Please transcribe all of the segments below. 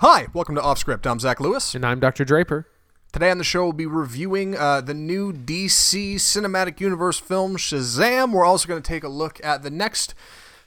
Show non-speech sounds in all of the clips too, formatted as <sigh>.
Hi, welcome to Off Script. I'm Zach Lewis. And I'm Dr. Draper. Today on the show, we'll be reviewing uh, the new DC Cinematic Universe film Shazam. We're also going to take a look at the next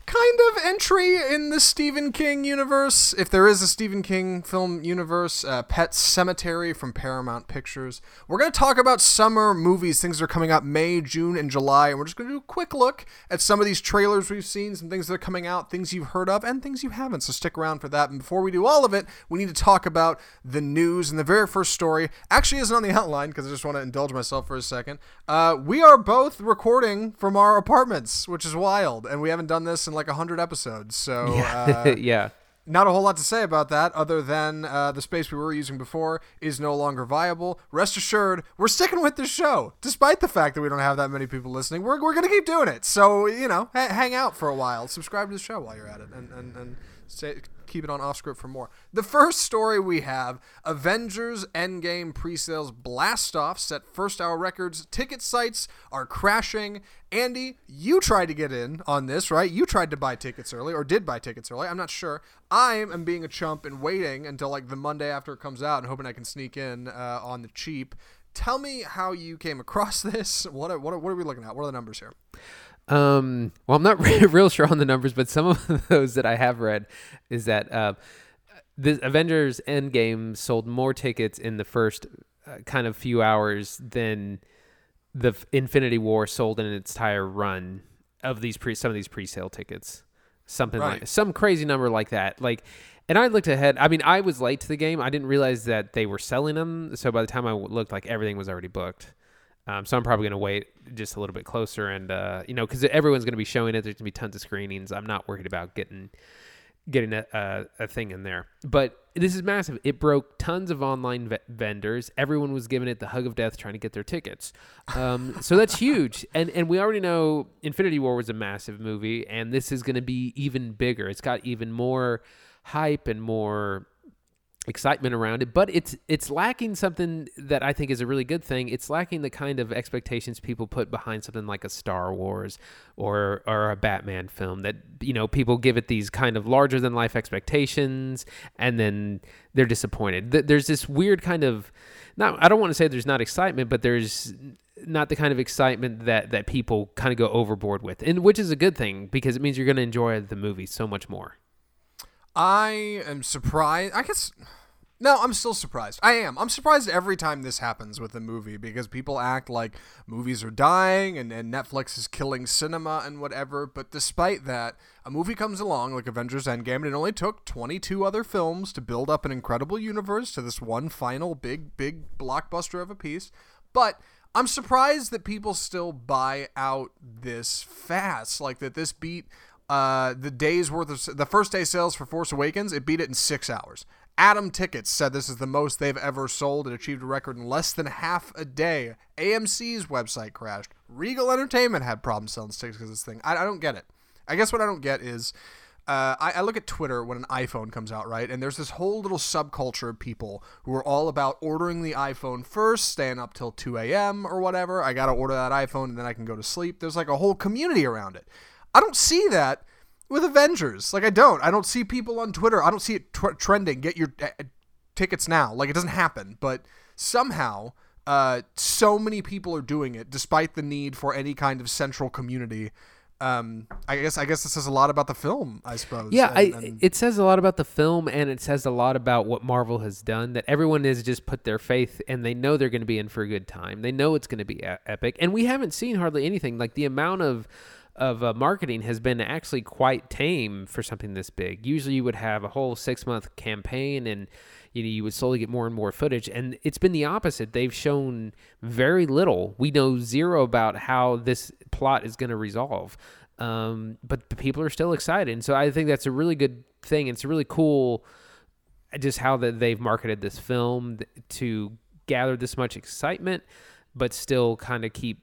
kind of entry in the Stephen King universe, if there is a Stephen King film universe, uh, Pet Sematary from Paramount Pictures. We're going to talk about summer movies, things that are coming out May, June, and July, and we're just going to do a quick look at some of these trailers we've seen, some things that are coming out, things you've heard of, and things you haven't. So stick around for that. And before we do all of it, we need to talk about the news. And the very first story actually isn't on the outline because I just want to indulge myself for a second. Uh, we are both recording from our apartments, which is wild, and we haven't done this in like 100 episodes. So, <laughs> yeah. uh, <laughs> yeah. Not a whole lot to say about that, other than uh, the space we were using before is no longer viable. Rest assured, we're sticking with this show, despite the fact that we don't have that many people listening. We're, we're going to keep doing it. So, you know, ha- hang out for a while. Subscribe to the show while you're at it and, and, and say, keep it on off script for more. The first story we have Avengers Endgame pre sales blast off set first hour records. Ticket sites are crashing. Andy, you tried to get in on this, right? You tried to buy tickets early or did buy tickets early. I'm not sure. I am being a chump and waiting until like the Monday after it comes out and hoping I can sneak in uh, on the cheap. Tell me how you came across <laughs> this. What are, what are, what are we looking at? What are the numbers here? Um, well, I'm not <laughs> real sure on the numbers, but some of <laughs> those that I have read is that uh, the Avengers Endgame sold more tickets in the first uh, kind of few hours than the Infinity War sold in its entire run of these pre some of these pre-sale tickets. Something Right. like some crazy number like that. Like and I looked ahead. I mean, I was late to the game. I didn't realize that they were selling them. So by the time I looked, like everything was already booked. Um, so I'm probably going to wait just a little bit closer, and uh, you know, because everyone's going to be showing it. There's going to be tons of screenings. I'm not worried about getting getting a, a, a thing in there. But this is massive. It broke tons of online ve- vendors. Everyone was giving it the hug of death, trying to get their tickets. Um, so that's <laughs> huge. And and we already know Infinity War was a massive movie, and this is going to be even bigger. It's got even more hype and more excitement around it, but it's it's lacking something that I think is a really good thing. It's lacking the kind of expectations people put behind something like a Star Wars or or a Batman film that you know people give it these kind of larger than life expectations and then they're disappointed. There's this weird kind of not I don't want to say there's not excitement, but there's not the kind of excitement that that people kind of go overboard with. And which is a good thing because it means you're going to enjoy the movie so much more. I am surprised. I guess. No, I'm still surprised. I am. I'm surprised every time this happens with a movie because people act like movies are dying and, and Netflix is killing cinema and whatever. But despite that, a movie comes along like Avengers Endgame, and it only took 22 other films to build up an incredible universe to this one final big, big blockbuster of a piece. But I'm surprised that people still buy out this fast. Like that this beat uh, the day's worth of the first day sales for Force Awakens, it beat it in six hours. Atom Tickets said this is the most they've ever sold. It achieved a record in less than half a day. AMC's website crashed. Regal Entertainment had problems selling tickets because of this thing. I, I don't get it. I guess what I don't get is uh, I, I look at Twitter when an iPhone comes out, right? And there's this whole little subculture of people who are all about ordering the iPhone first, staying up till 2 a.m. or whatever. I got to order that iPhone and then I can go to sleep. There's like a whole community around it. I don't see that with Avengers. Like I don't. I don't see people on Twitter. I don't see it tr- trending. Get your uh, tickets now. Like it doesn't happen. But somehow, uh, so many people are doing it, despite the need for any kind of central community. Um, I guess I guess this says a lot about the film. I suppose. Yeah, And- I, and- it says a lot about the film, and it says a lot about what Marvel has done. That everyone has just put their faith, and they know they're going to be in for a good time. They know it's going to be epic, and we haven't seen hardly anything. Like the amount of of uh, marketing has been actually quite tame for something this big. Usually, you would have a whole six month campaign, and you know you would slowly get more and more footage. And it's been the opposite. They've shown very little. We know zero about how this plot is going to resolve. Um, but the people are still excited, and so I think that's a really good thing. It's really cool, just how that they've marketed this film to gather this much excitement, but still kind of keep,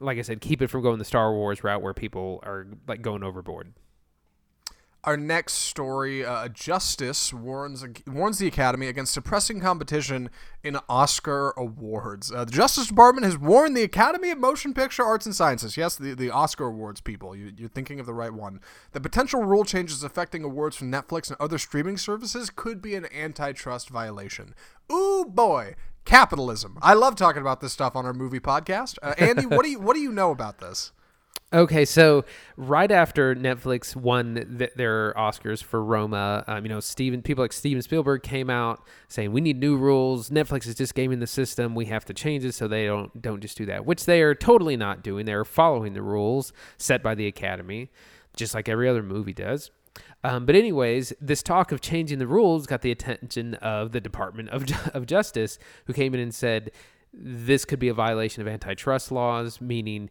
like I said, keep it from going the Star Wars route where people are like going overboard. Our next story: uh, Justice warns warns the Academy against suppressing competition in Oscar awards. Uh, the Justice Department has warned the Academy of Motion Picture Arts and Sciences, yes, the, the Oscar awards people, you, you're thinking of the right one, The potential rule changes affecting awards from Netflix and other streaming services could be an antitrust violation. Ooh boy, capitalism. I love talking about this stuff on our movie podcast. Uh, Andy, what do you what do you know about this? Okay, so right after Netflix won th- their Oscars for Roma, um, you know, Steven people like Steven Spielberg came out saying we need new rules. Netflix is just gaming the system. We have to change it so they don't don't just do that, which they are totally not doing. They're following the rules set by the Academy, just like every other movie does. Um, but anyways, this talk of changing the rules got the attention of the Department of of Justice, who came in and said this could be a violation of antitrust laws, meaning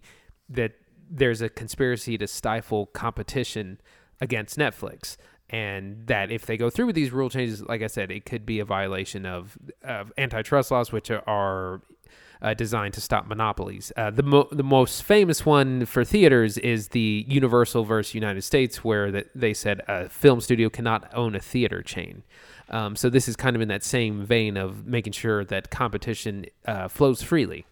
that there's a conspiracy to stifle competition against Netflix. And that if they go through with these rule changes, like I said, it could be a violation of, of antitrust laws, which are uh, designed to stop monopolies. Uh, the mo- the most famous one for theaters is the Universal versus United States, where that they said a film studio cannot own a theater chain. Um, so this is kind of in that same vein of making sure that competition uh, flows freely.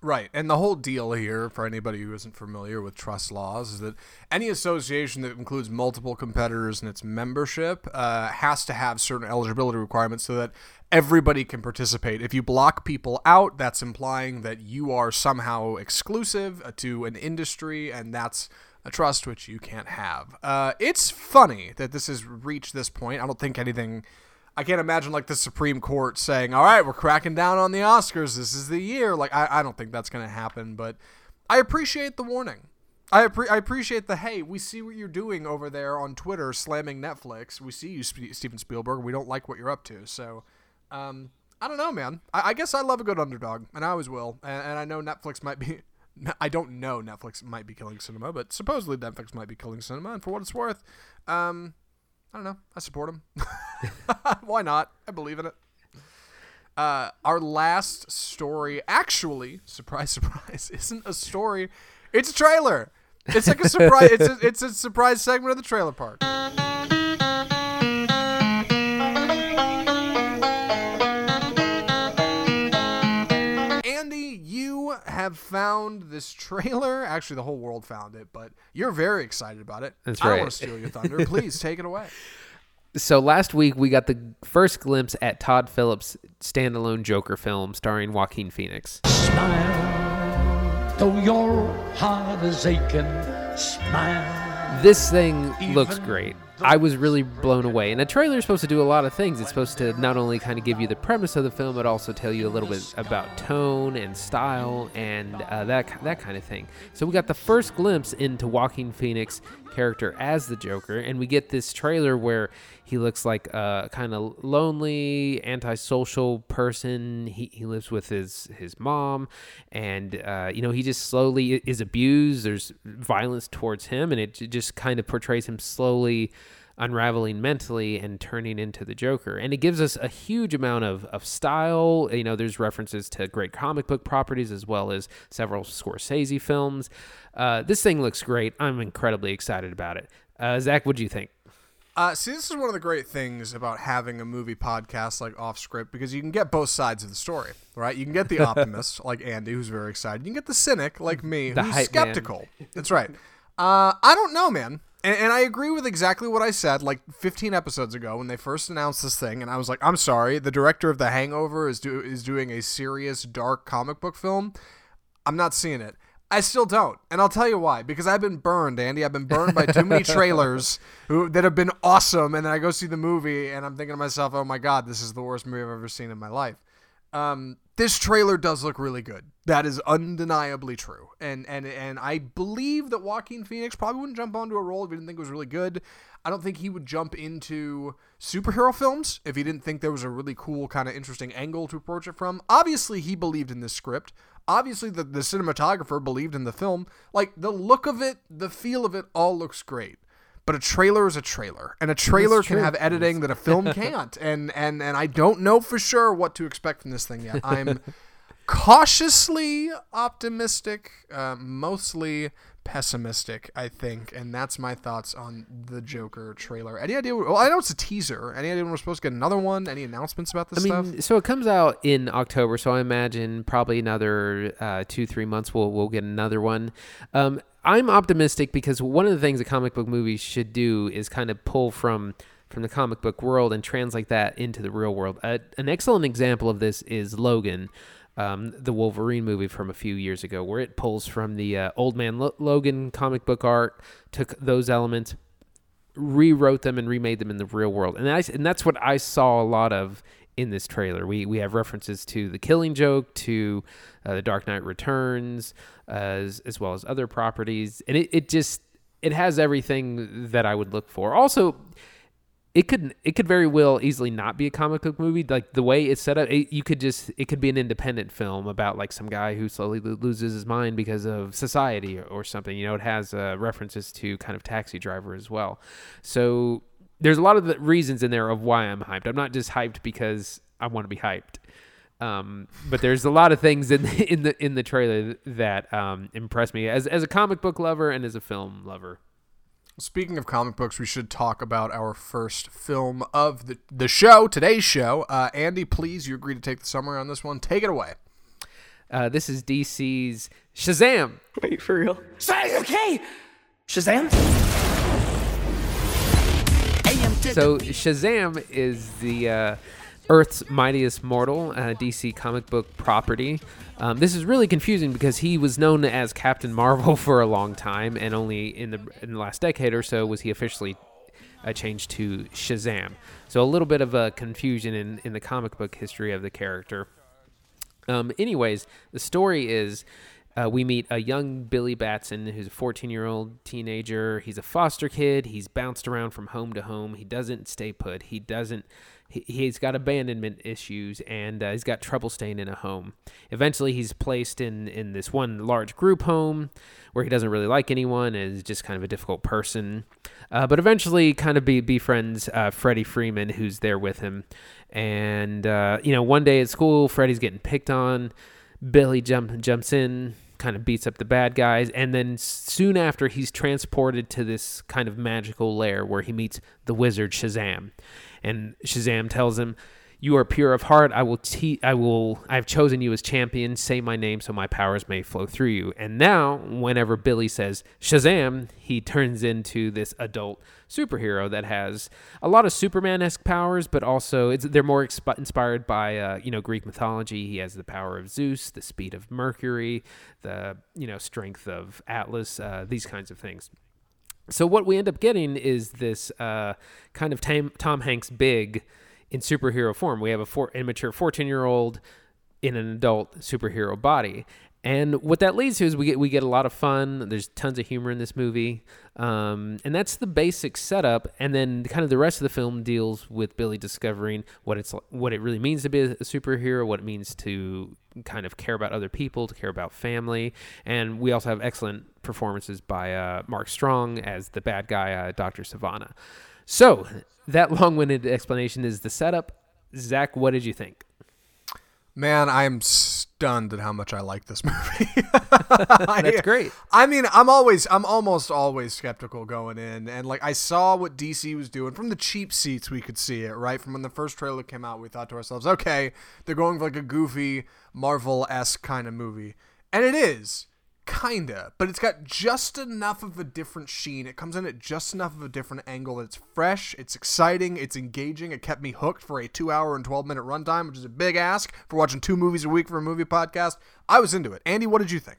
Right. And the whole deal here, for anybody who isn't familiar with trust laws, is that any association that includes multiple competitors in its membership uh, has to have certain eligibility requirements so that everybody can participate. If you block people out, that's implying that you are somehow exclusive uh, to an industry, and that's a trust which you can't have. Uh, it's funny that this has reached this point. I don't think anything I can't imagine like the Supreme Court saying, "All right, we're cracking down on the Oscars. This is the year." Like, I, I don't think that's going to happen. But I appreciate the warning. I, appre- I appreciate the hey, we see what you're doing over there on Twitter, slamming Netflix. We see you, Sp- Steven Spielberg. We don't like what you're up to. So, um, I don't know, man. I, I, guess I love a good underdog, and I always will. And, and I know Netflix might be. <laughs> I don't know Netflix might be killing cinema, but supposedly Netflix might be killing cinema. And for what it's worth, um, I don't know. I support him. <laughs> Why not? I believe in it. Uh, our last story, actually, surprise, <laughs> surprise, isn't a story. It's a trailer. It's like a surprise. it's a, it's a surprise segment of the trailer park. Found this trailer. <laughs> Actually, the whole world found it, but you're very excited about it. That's I right. don't want to steal your thunder. Please <laughs> take it away. So last week we got the first glimpse at Todd Phillips' standalone Joker film starring Joaquin Phoenix. Smile, though your heart is aching. Smile. This thing looks great. I was really blown away. And a trailer is supposed to do a lot of things. It's supposed to not only kind of give you the premise of the film, but also tell you a little bit about tone and style and uh, that that kind of thing. So we got the first glimpse into Joaquin Phoenix character as the Joker, and we get this trailer where he looks like a kind of lonely, antisocial person. He, he lives with his his mom, and uh, you know he just slowly is abused. There's violence towards him, and it just kind of portrays him slowly unraveling mentally and turning into the Joker. And it gives us a huge amount of, of style. You know, there's references to great comic book properties as well as several Scorsese films. Uh, this thing looks great. I'm incredibly excited about it. Uh, Zach, what do you think? Uh, see, this is one of the great things about having a movie podcast like off script because you can get both sides of the story, right? You can get the <laughs> optimist like Andy, who's very excited. You can get the cynic like me, The who's hype man. skeptical. That's right. Uh, I don't know, man. And, and I agree with exactly what I said like 15 episodes ago when they first announced this thing, and I was like, I'm sorry, the director of The Hangover is do is doing a serious dark comic book film. I'm not seeing it. I still don't, and I'll tell you why. Because I've been burned, Andy. I've been burned by too many <laughs> trailers who, that have been awesome, and then I go see the movie, and I'm thinking to myself, "Oh my god, this is the worst movie I've ever seen in my life." Um, this trailer does look really good. That is undeniably true, and and and I believe that Joaquin Phoenix probably wouldn't jump onto a role if he didn't think it was really good. I don't think he would jump into superhero films if he didn't think there was a really cool, kind of interesting angle to approach it from. Obviously, he believed in this script. Obviously, the, the cinematographer believed in the film. Like, the look of it, the feel of it, all looks great. But a trailer is a trailer, and a trailer can have editing that a film <laughs> can't. And, and, and I don't know for sure what to expect from this thing yet. I'm <laughs> cautiously optimistic, uh, mostly pessimistic, I think, and that's my thoughts on the Joker trailer. Any idea? Well, I know it's a teaser. Any idea when we're supposed to get another one? Any announcements about this I mean, so it comes out in October, so I imagine probably another uh, two, three months we'll we'll get another one. Um, I'm optimistic because one of the things a comic book movie should do is kind of pull from from the comic book world and translate that into the real world. Uh, an excellent example of this is Logan. Um, the Wolverine movie from a few years ago, where it pulls from the uh, Old Man Lo- Logan comic book art, took those elements, rewrote them and remade them in the real world. And I and that's what I saw a lot of in this trailer. We we have references to the Killing Joke, to uh, the Dark Knight Returns, as as well as other properties, and it, it just it has everything that I would look for. Also. It could it could very well easily not be a comic book movie. Like the way it's set up, it, you could just it could be an independent film about like some guy who slowly lo- loses his mind because of society or, or something. You know, it has uh, references to kind of Taxi Driver as well. So there's a lot of the reasons in there of why I'm hyped. I'm not just hyped because I want to be hyped. Um, but there's a lot of things in the, <laughs> in the in the trailer that um, impress me as as a comic book lover and as a film lover. Speaking of comic books, we should talk about our first film of the the show, today's show. Uh, Andy, please, you agree to take the summary on this one. Take it away. Uh, this is DC's Shazam. Wait, for real? Say, okay! Shazam? So Shazam is the uh, Earth's mightiest mortal, uh, DC comic book property. Um, this is really confusing because he was known as Captain Marvel <laughs> for a long time, and only in the in the last decade or so was he officially uh, changed to Shazam. So a little bit of a confusion in in the comic book history of the character. Um, anyways, the story is uh, we meet a young Billy Batson who's a 14 year old teenager. He's a foster kid. He's bounced around from home to home. He doesn't stay put. He doesn't. He, he's got abandonment issues and uh, he's got trouble staying in a home. Eventually, he's placed in in this one large group home where he doesn't really like anyone and is just kind of a difficult person. Uh, but eventually, kind of be befriends uh, Freddie Freeman, who's there with him. And uh, you know, one day at school, Freddie's getting picked on. Billy jump, jumps in, kind of beats up the bad guys, and then soon after, he's transported to this kind of magical lair where he meets the wizard Shazam. And Shazam tells him, "You are pure of heart. I will te- I will. I have chosen you as champion. Say my name, so my powers may flow through you." And now, whenever Billy says Shazam, he turns into this adult superhero that has a lot of Superman-esque powers, but also they're more exp- inspired by uh, you know Greek mythology. He has the power of Zeus, the speed of Mercury, the you know strength of Atlas, uh, these kinds of things. So what we end up getting is this uh, kind of Tom, Tom Hanks big in superhero form. We have a four, immature 14-year-old in an adult superhero body. And what that leads to is we get we get a lot of fun. There's tons of humor in this movie, um, and that's the basic setup. And then kind of the rest of the film deals with Billy discovering what it's what it really means to be a superhero, what it means to kind of care about other people, to care about family. And we also have excellent performances by uh, Mark Strong as the bad guy, uh, Doctor Sivana. So that <laughs> long-winded explanation is the setup. Zach, what did you think? Man, I'm stunned at how much I like this <laughs> movie. <laughs> That's great. I mean, I'm always, I'm almost always skeptical going in, and like I saw what DC was doing from the cheap seats. We could see it right from when the first trailer came out. We thought to ourselves, okay, they're going for like a goofy Marvel esque kind of movie, and it is kinda, but it's got just enough of a different sheen. It comes in at just enough of a different angle. It's fresh, it's exciting, it's engaging. It kept me hooked for a two hour and 12 minute runtime, which is a big ask for watching two movies a week for a movie podcast. I was into it. Andy, what did you think?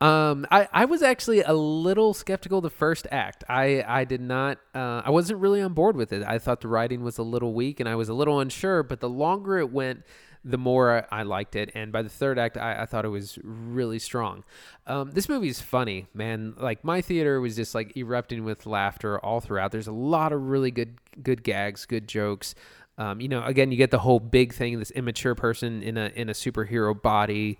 Um, I, I was actually a little skeptical the first act. I, I did not, uh, I wasn't really on board with it. I thought the writing was a little weak and I was a little unsure, but the longer it went, the more I liked it. And by the third act, I, I thought it was really strong. Um, this movie is funny, man. Like my theater was just like erupting with laughter all throughout. There's a lot of really good, good gags, good jokes. Um, you know, again, you get the whole big thing, this immature person in a, in a superhero body.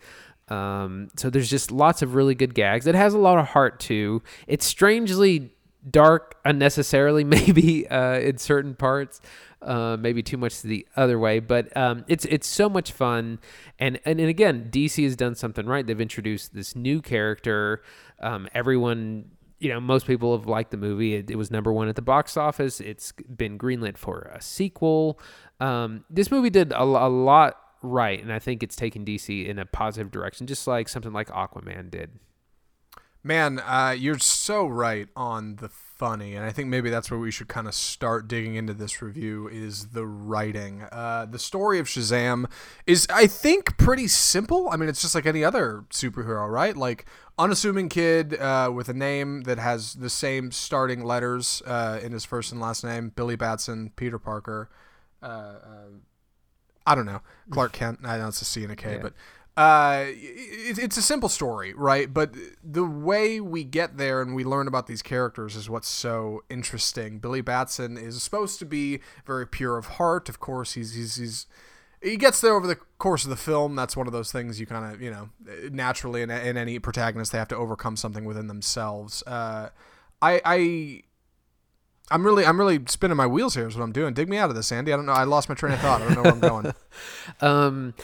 Um, so there's just lots of really good gags. It has a lot of heart too. It's strangely dark unnecessarily, <laughs> maybe uh, in certain parts. uh, maybe too much the other way. But um, it's it's so much fun, and, and and again, DC has done something right. They've introduced this new character. Um, everyone you know, most people have liked the movie. It, it, was number one at the box office. It's been greenlit for a sequel. Um, this movie did a, a, lot right, and I think it's taken DC in a positive direction, just like something like Aquaman did. Man, uh, you're so right on the funny, and I think maybe that's where we should kind of start digging into this review is the writing. Uh, the story of Shazam is, I think, pretty simple. I mean, it's just like any other superhero, right? Like unassuming kid uh, with a name that has the same starting letters uh, in his first and last name: Billy Batson, Peter Parker. Uh, uh, I don't know, Clark Kent. I know it's a C and a K, yeah. but uh, it, it's a simple story, right? But the way we get there and we learn about these characters is what's so interesting. Billy Batson is supposed to be very pure of heart. Of course, he's he's he's he gets there over the course of the film. That's one of those things you kind of you know naturally in, in any protagonist they have to overcome something within themselves. Uh, I I I'm really, I'm really spinning my wheels here. Is what I'm doing. Dig me out of this, Andy. I don't know. I lost my train of thought. I don't know where I'm going. <laughs> um,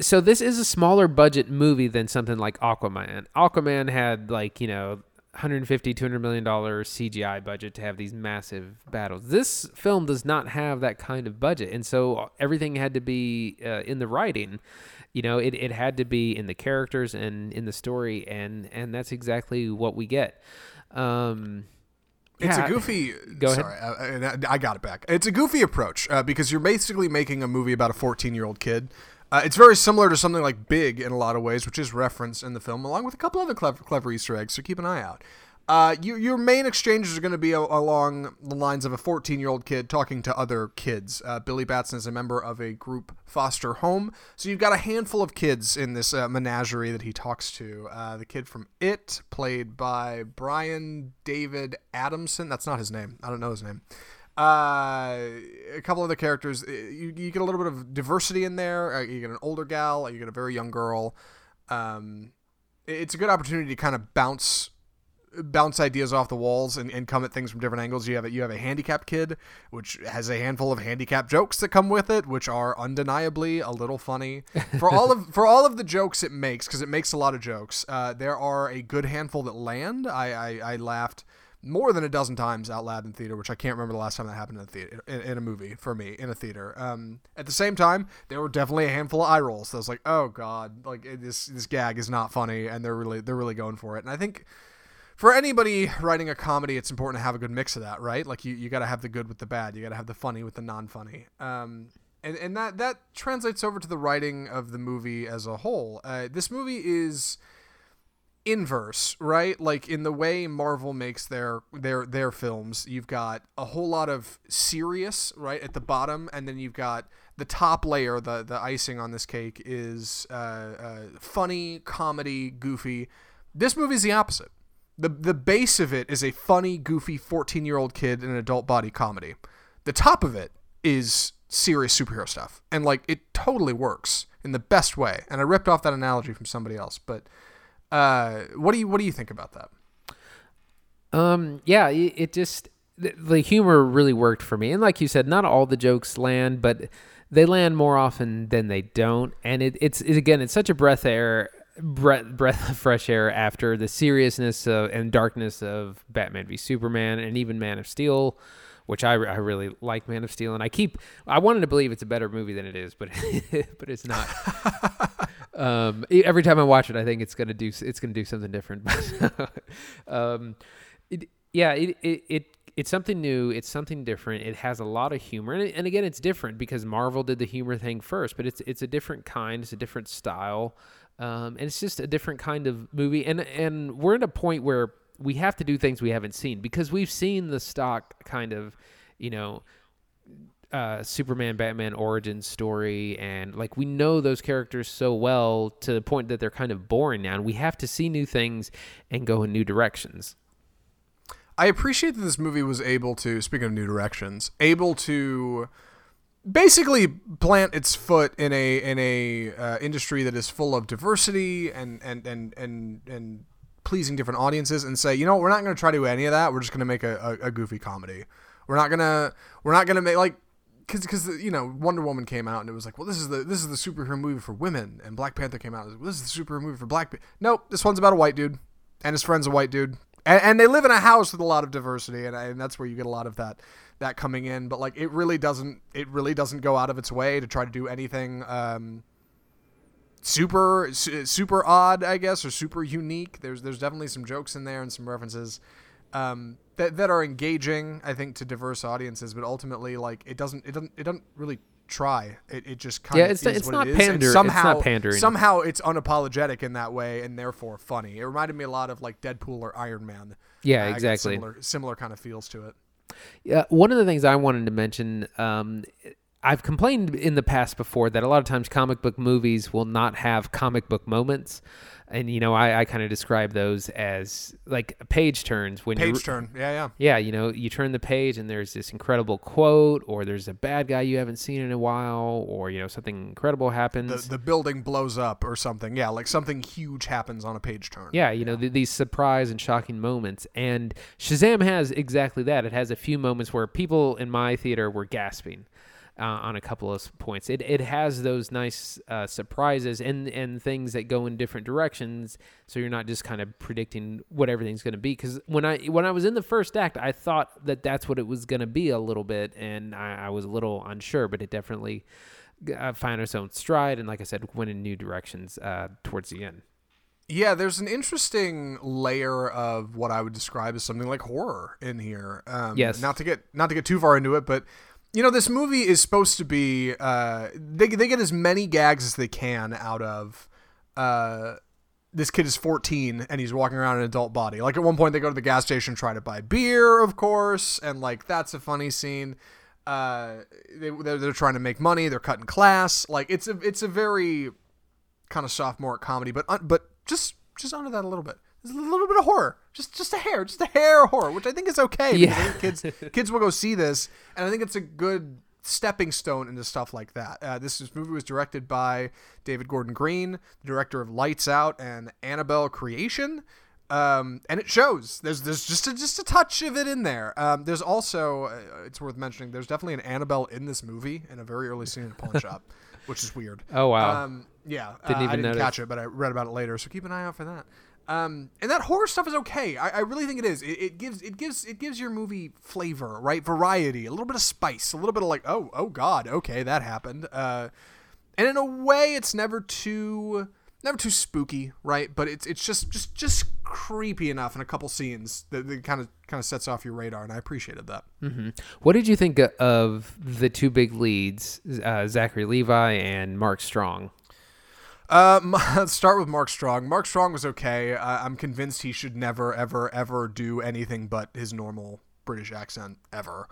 so this is a smaller budget movie than something like Aquaman. Aquaman had like you know 150 200 million dollar CGI budget to have these massive battles. This film does not have that kind of budget, and so everything had to be uh, in the writing. You know, it, it had to be in the characters and in the story, and and that's exactly what we get. Um, it's a goofy. Go sorry, ahead. I, I, got it back. It's a goofy approach uh, because you're basically making a movie about a 14 year old kid. Uh, it's very similar to something like Big in a lot of ways, which is referenced in the film, along with a couple other clever, clever Easter eggs. So keep an eye out. Uh, you, your main exchanges are going to be a, along the lines of a 14 year old kid talking to other kids. Uh, Billy Batson is a member of a group foster home. So you've got a handful of kids in this uh, menagerie that he talks to. Uh, the kid from It, played by Brian David Adamson. That's not his name. I don't know his name. Uh, a couple other characters. You, you, get a little bit of diversity in there. you get an older gal. You get a very young girl. Um, it's a good opportunity to kind of bounce bounce ideas off the walls and, and come at things from different angles. You have a, you have a handicapped kid, which has a handful of handicap jokes that come with it, which are undeniably a little funny. For all of for all of the jokes it makes, because it makes a lot of jokes, uh, there are a good handful that land. I, I, I laughed more than a dozen times out loud in theater, which I can't remember the last time that happened in a theater in, in a movie for me in a theater. Um, at the same time, there were definitely a handful of eye rolls. So I was like, oh god, like this this gag is not funny, and they're really they're really going for it. And I think for anybody writing a comedy, it's important to have a good mix of that, right? Like you, you got to have the good with the bad. You got to have the funny with the non-funny. Um, and and that that translates over to the writing of the movie as a whole. Uh, this movie is inverse, right? Like in the way Marvel makes their their their films, you've got a whole lot of serious right at the bottom, and then you've got the top layer, the the icing on this cake is uh, uh, funny, comedy, goofy. This movie is the opposite the the base of it is a funny, goofy 14 year old kid in an adult body comedy. The top of it is serious superhero stuff, and like it totally works in the best way. And I ripped off that analogy from somebody else, but uh, what do you what do you think about that? Um, yeah, it just the humor really worked for me, and like you said, not all the jokes land, but they land more often than they don't. And it, it's it, again, it's such a breath air breath, breath of fresh air after the seriousness of, and darkness of Batman v Superman and even Man of Steel, which I, I really like Man of Steel, and I keep I wanted to believe it's a better movie than it is, but <laughs> but it's not. <laughs> um, every time I watch it, I think it's gonna do it's gonna do something different. <laughs> um, it, yeah, it, it it it's something new. It's something different. It has a lot of humor, and, and again, it's different because Marvel did the humor thing first. But it's it's a different kind. It's a different style. Um, and it's just a different kind of movie. And and we're at a point where we have to do things we haven't seen because we've seen the stock kind of, you know, uh, Superman Batman origin story, and like we know those characters so well to the point that they're kind of boring now, and we have to see new things and go in new directions. I appreciate that this movie was able to, speaking of new directions, able to basically plant its foot in a in a uh, industry that is full of diversity and and and and and pleasing different audiences and say, you know, we're not going to try to do any of that. We're just going to make a, a, a, goofy comedy. We're not gonna we're not gonna make like because because you know Wonder Woman came out and it was like, well, this is the this is the superhero movie for women, and Black Panther came out. And was, well, this is the superhero movie for black people. Nope, this one's about a white dude and his friend's a white dude, and, and they live in a house with a lot of diversity, and, and that's where you get a lot of that that coming in. But like, it really doesn't it really doesn't go out of its way to try to do anything. Um, super su- super odd i guess or super unique there's there's definitely some jokes in there and some references um, that that are engaging i think to diverse audiences but ultimately like it doesn't it doesn't it doesn't really try it, it just kind Yeah, of it's- is it's what not it pander- it's somehow not pandering. somehow it's unapologetic in that way and therefore funny it reminded me a lot of like deadpool or iron man Yeah, Uh, exactly. similar similar kind of feels to it Yeah, one of the things I wanted to mention, um, I've complained in the past before that a lot of times comic book movies will not have comic book moments, and you know I, I kind of describe those as like page turns when you page turn. Yeah yeah. Yeah, you know, you turn the page and there's this incredible quote, or there's a bad guy you haven't seen in a while, or you know something incredible happens. the, the building blows up or something. Yeah like something huge happens on a page turn. Yeah, you know, th- these surprise and shocking moments. And Shazam has exactly that. It has a few moments where people in my theater were gasping uh, on a couple of points. It, it has those nice uh, surprises and, and things that go in different directions. So you're not just kind of predicting what everything's going to be. Because when I, when I was in the first act, I thought that that's what it was going to be a little bit. And I, I was a little unsure, but it definitely uh, found its own stride. And like I said, went in new directions uh, towards the end. Yeah, there's an interesting layer of what I would describe as something like horror in here. Um, Yes. Not to get not to get too far into it, but you know, this movie is supposed to be. Uh, they they get as many gags as they can out of. Uh, this kid is 14 and he's walking around in an adult body. Like at one point, they go to the gas station, try to buy beer, of course, and like that's a funny scene. Uh, they they're, they're trying to make money. They're cutting class. Like it's a it's a very kind of sophomore comedy, but un- but just just under that a little bit. There's a little bit of horror, just just a hair, just a hair of horror, which I think is okay. Yeah. kids <laughs> kids will go see this, and I think it's a good stepping stone into stuff like that. Uh, this, this movie was directed by David Gordon Green, the director of Lights Out and Annabelle Creation. Um, and it shows. There's there's just a, just a touch of it in there. Um, there's also uh, it's worth mentioning. There's definitely an Annabelle in this movie in a very early scene in a pawn <laughs> shop, which is weird. Oh, wow. Um, yeah, Didn't uh, I even didn't notice. catch it, but I read about it later. So keep an eye out for that. Um, and that horror stuff is okay. I, I really think it is. It, it gives it gives it gives your movie flavor, right? Variety, a little bit of spice, a little bit of like, oh, oh God, okay, that happened. Uh, and in a way, it's never too never too spooky, right? But it's it's just just just creepy enough in a couple scenes that, kind of kind of sets off your radar, and I appreciated that. What did you think of the two big leads, uh, Zachary Levi and Mark Strong? <laughs> Um, let's start with Mark Strong. Mark Strong was okay. Uh, I'm convinced he should never, ever, ever do anything but his normal British accent ever.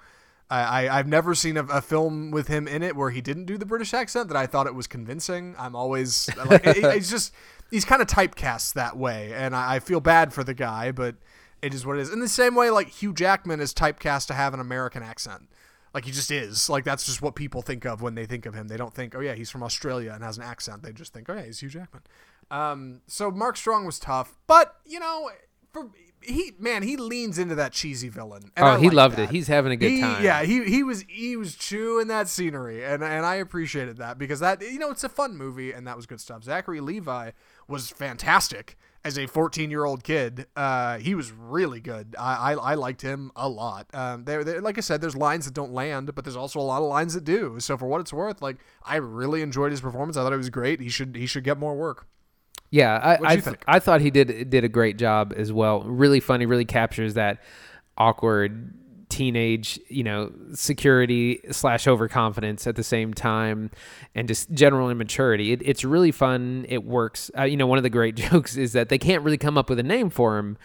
I, I I've never seen a, a film with him in it where he didn't do the British accent that I thought it was convincing. I'm always like, it, <laughs> it's just he's kind of typecast that way, and I, I feel bad for the guy, but it is what it is. In the same way, like Hugh Jackman is typecast to have an American accent. Like he just is. Like that's just what people think of when they think of him. They don't think, oh yeah, he's from Australia and has an accent. They just think, oh yeah, he's Hugh Jackman. Um, so Mark Strong was tough, but you know, for he man, he leans into that cheesy villain. And Oh, I he like loved that. it. He's having a good He- time. Yeah, he he was he was chewing that scenery, and and I appreciated that because that you know it's a fun movie and that was good stuff. Zachary Levi was fantastic as a 14 year old kid. Uh, he was really good. I, I I liked him a lot. Um, there like I said, there's lines that don't land, but there's also a lot of lines that do. So for what it's worth, like I really enjoyed his performance. I thought it was great. He should he should get more work. Yeah, I I, th- I thought he did did a great job as well. Really funny, really captures that awkward teenage, you know, security slash overconfidence at the same time, and just general immaturity. It, it's really fun. It works. Uh, you know, one of the great <laughs> jokes is that they can't really come up with a name for him,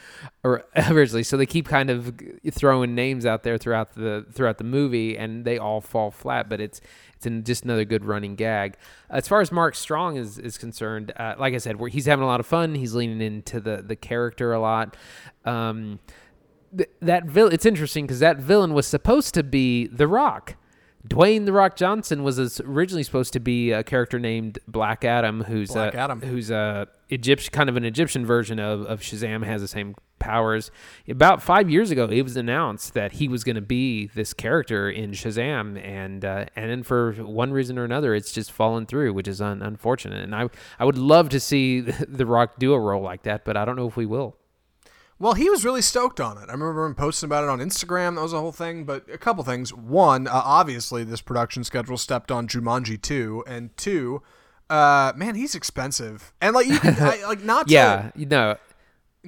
or <laughs> originally, so they keep kind of throwing names out there throughout the throughout the movie, and they all fall flat. But it's it's an, just another good running gag. As far as Mark Strong is is concerned, uh, like I said, he's having a lot of fun. He's leaning into the the character a lot. Um, th- that vil- it's interesting because that villain was supposed to be The Rock. Dwayne the Rock Johnson was originally supposed to be a character named Black Adam, who's Black a, Adam. who's a Egyptian kind of an Egyptian version of, of Shazam, has the same powers. About five years ago, it was announced that he was going to be this character in Shazam, and uh, and then for one reason or another, it's just fallen through, which is un- unfortunate. And I I would love to see <laughs> the Rock do a role like that, but I don't know if we will. Well, he was really stoked on it. I remember him posting about it on Instagram. That was a whole thing. But a couple things. One, uh, obviously, this production schedule stepped on Jumanji 2. And two, uh, man, he's expensive. And like, you can, <laughs> I, like not to, Yeah, you know,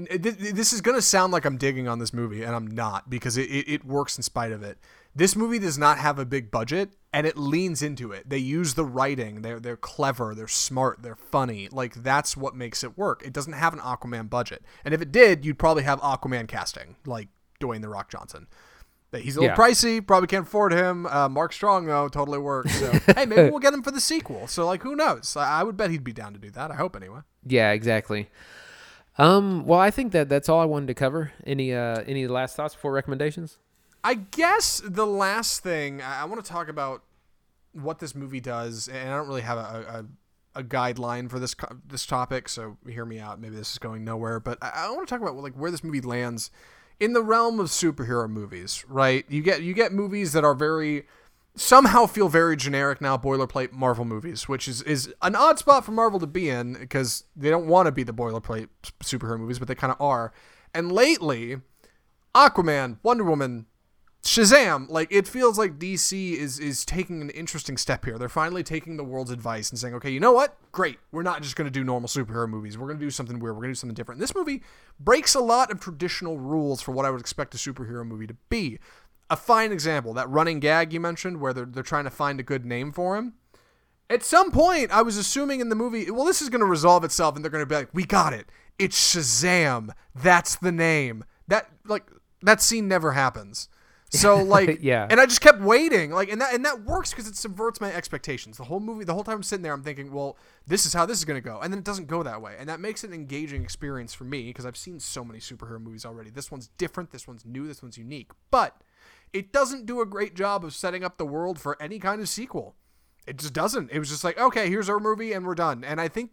th- th- this is gonna sound like I'm digging on this movie, and I'm not because it, it, it works in spite of it. This movie does not have a big budget, and it leans into it. They use the writing. They're they're clever. They're smart. They're funny. Like that's what makes it work. It doesn't have an Aquaman budget, and if it did, you'd probably have Aquaman casting like Dwayne the Rock Johnson. He's a little Yeah. pricey. Probably can't afford him. Uh, Mark Strong though totally works. So <laughs> hey, maybe we'll get him for the sequel. So like, who knows? I, I would bet he'd be down to do that. I hope anyway. Yeah, exactly. Um, well, I think that that's all I wanted to cover. Any uh, any last thoughts before recommendations? I guess the last thing I, want to talk about what this movie does, and I don't really have a, a, a guideline for this this topic, so hear me out. Maybe this is going nowhere, but I, I want to talk about like where this movie lands in the realm of superhero movies. Right? You get you get movies that are very somehow feel very generic now boilerplate Marvel movies, which is is an odd spot for Marvel to be in because they don't want to be the boilerplate superhero movies, but they kind of are. And lately, Aquaman, Wonder Woman, Shazam, like it feels like DC is is taking an interesting step here. They're finally taking the world's advice and saying, "Okay, you know what? Great. We're not just going to do normal superhero movies. We're going to do something weird. We're going to do something different." This movie breaks a lot of traditional rules for what I would expect a superhero movie to be. A fine example, that running gag you mentioned where they're they're trying to find a good name for him. At some point, I was assuming in the movie, well, this is going to resolve itself, and they're going to be like, "We got it. It's Shazam. That's the name." That like that scene never happens. So <laughs> like, Yeah. And I just kept waiting, like, and that and that works because it subverts my expectations. The whole movie, the whole time I'm sitting there, I'm thinking, well, this is how this is going to go, and then it doesn't go that way, and that makes it an engaging experience for me because I've seen so many superhero movies already. This one's different. This one's new. This one's unique, but it doesn't do a great job of setting up the world for any kind of sequel. It just doesn't. It was just like, okay, here's our movie and we're done. And I think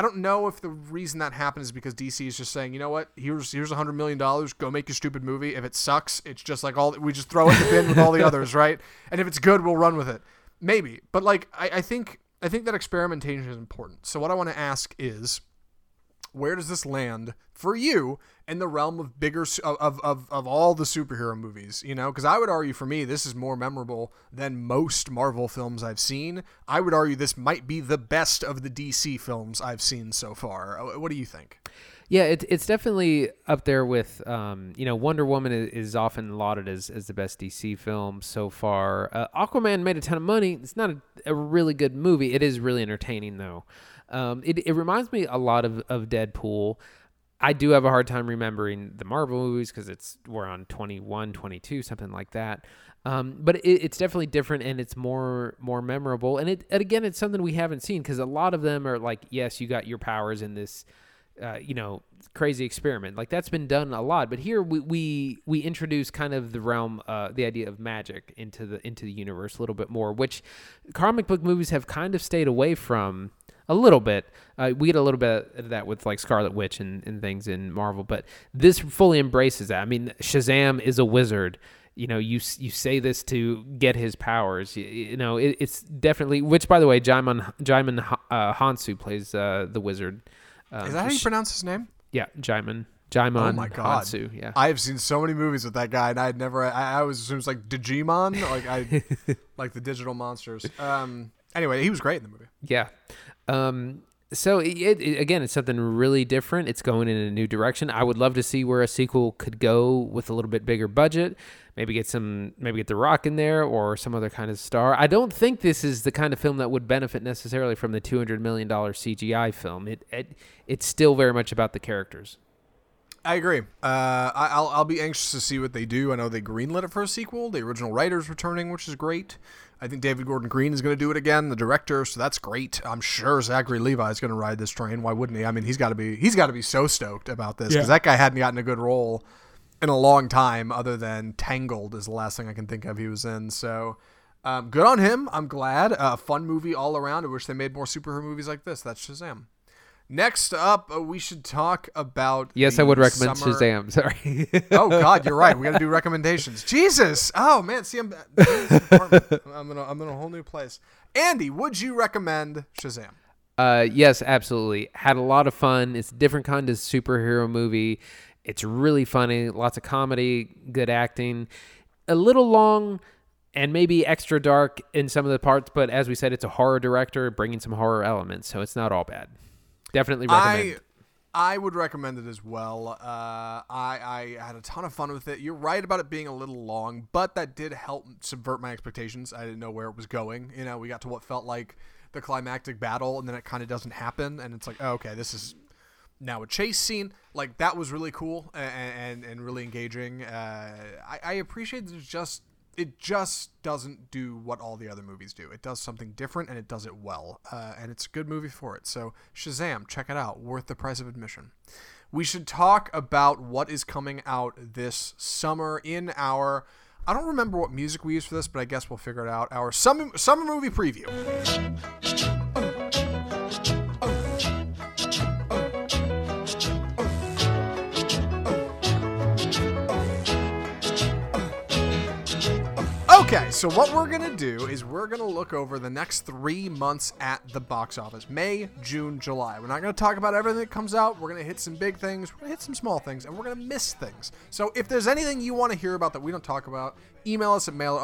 I don't know if the reason that happened is because DC is just saying, you know what, here's here's a hundred million dollars, go make your stupid movie. If it sucks, it's just like all we just throw it in the bin with all the others, right? And if it's good, we'll run with it. Maybe. But like I, I think I think that experimentation is important. So what I want to ask is where does this land for you in the realm of bigger of of, of all the superhero movies you know because i would argue for me this is more memorable than most marvel films i've seen i would argue this might be the best of the dc films i've seen so far Uh, what do you think Yeah, it, it's definitely up there with, um, you know, Wonder Woman is, often lauded as, as the best DC film so far. Uh, Aquaman made a ton of money. It's not a, a really good movie. It is really entertaining, though. Um, it, it reminds me a lot of, of Deadpool. I do have a hard time remembering the Marvel movies because it's we're on 21, 22, something like that. Um, but it, it's definitely different and it's more more memorable. And it and again, it's something we haven't seen because a lot of them are like, yes, you got your powers in this uh, you know crazy experiment. Like that's been done a lot but here we we, we introduce kind of the realm uh, the idea of magic into the into the universe a little bit more which comic book movies have kind of stayed away from a little bit. Uh, we get a little bit of that with like scarlet witch and, and things in marvel but this fully embraces that. I mean shazam is a wizard. You know you you say this to get his powers. You, you know it, it's definitely which by the way Djimon Djimon uh, Hounsou plays uh, the wizard um, is that how you sh- pronounce his name yeah, Djimon. Djimon oh my god Hounsou. Yeah. i have seen so many movies with that guy and i had never i, I always assumed it was like digimon like i <laughs> like the digital monsters um anyway he was great in the movie yeah. Um, so it, it, again, it's something really different. It's going in a new direction. I would love to see where a sequel could go with a little bit bigger budget. Maybe get some, maybe get The Rock in there or some other kind of star. I don't think this is the kind of film that would benefit necessarily from the two hundred million dollar CGI film. It, it it's still very much about the characters. I agree. Uh, I, I'll I'll be anxious to see what they do. I know they greenlit it for a sequel. The original writer's returning, which is great. I think David Gordon Green is going to do it again, the director. So that's great. I'm sure Zachary Levi is going to ride this train. Why wouldn't he? I mean, he's got to be he's got to be so stoked about this because that guy hadn't gotten a good role in a long time, other than Tangled is the last thing I can think of he was in. So Um, good on him. I'm glad. A uh, fun movie all around. I wish they made more superhero movies like this. That's Shazam. Next up, uh, we should talk about. Yes, I would recommend summer... Shazam. <laughs> Sorry. oh God, you're right. We got to do recommendations. Jesus. Oh man, see, I'm <laughs> I'm in a, I'm in a whole new place. Andy, would you recommend Shazam? Uh, yes, absolutely. Had a lot of fun. It's a different kind of superhero movie. It's really funny. Lots of comedy, good acting. A little long and maybe extra dark in some of the parts, but as we said, it's a horror director bringing some horror elements, so it's not all bad. Definitely recommend. I, I would recommend it as well. Uh, I, I had a ton of fun with it. You're right about it being a little long, but that did help subvert my expectations. I didn't know where it was going. You know, we got to what felt like the climactic battle, and then it kind of doesn't happen, and it's like, oh, okay, this is now a chase scene like that was really cool and and, and really engaging uh, I, I appreciate it's just it just doesn't do what all the other movies do. It does something different and it does it well. Uh, and it's a good movie for it. So, Shazam, check it out. Worth the price of admission. We should talk about what is coming out this summer in our. I don't remember what music we use for this, but I guess we'll figure it out. Our summer, summer movie preview. Okay, so what we're going to do is we're going to look over the next three months at the box office May, June, July. We're not going to talk about everything that comes out. We're going to hit some big things, we're going to hit some small things, and we're going to miss things. So if there's anything you want to hear about that we don't talk about, email us at mail at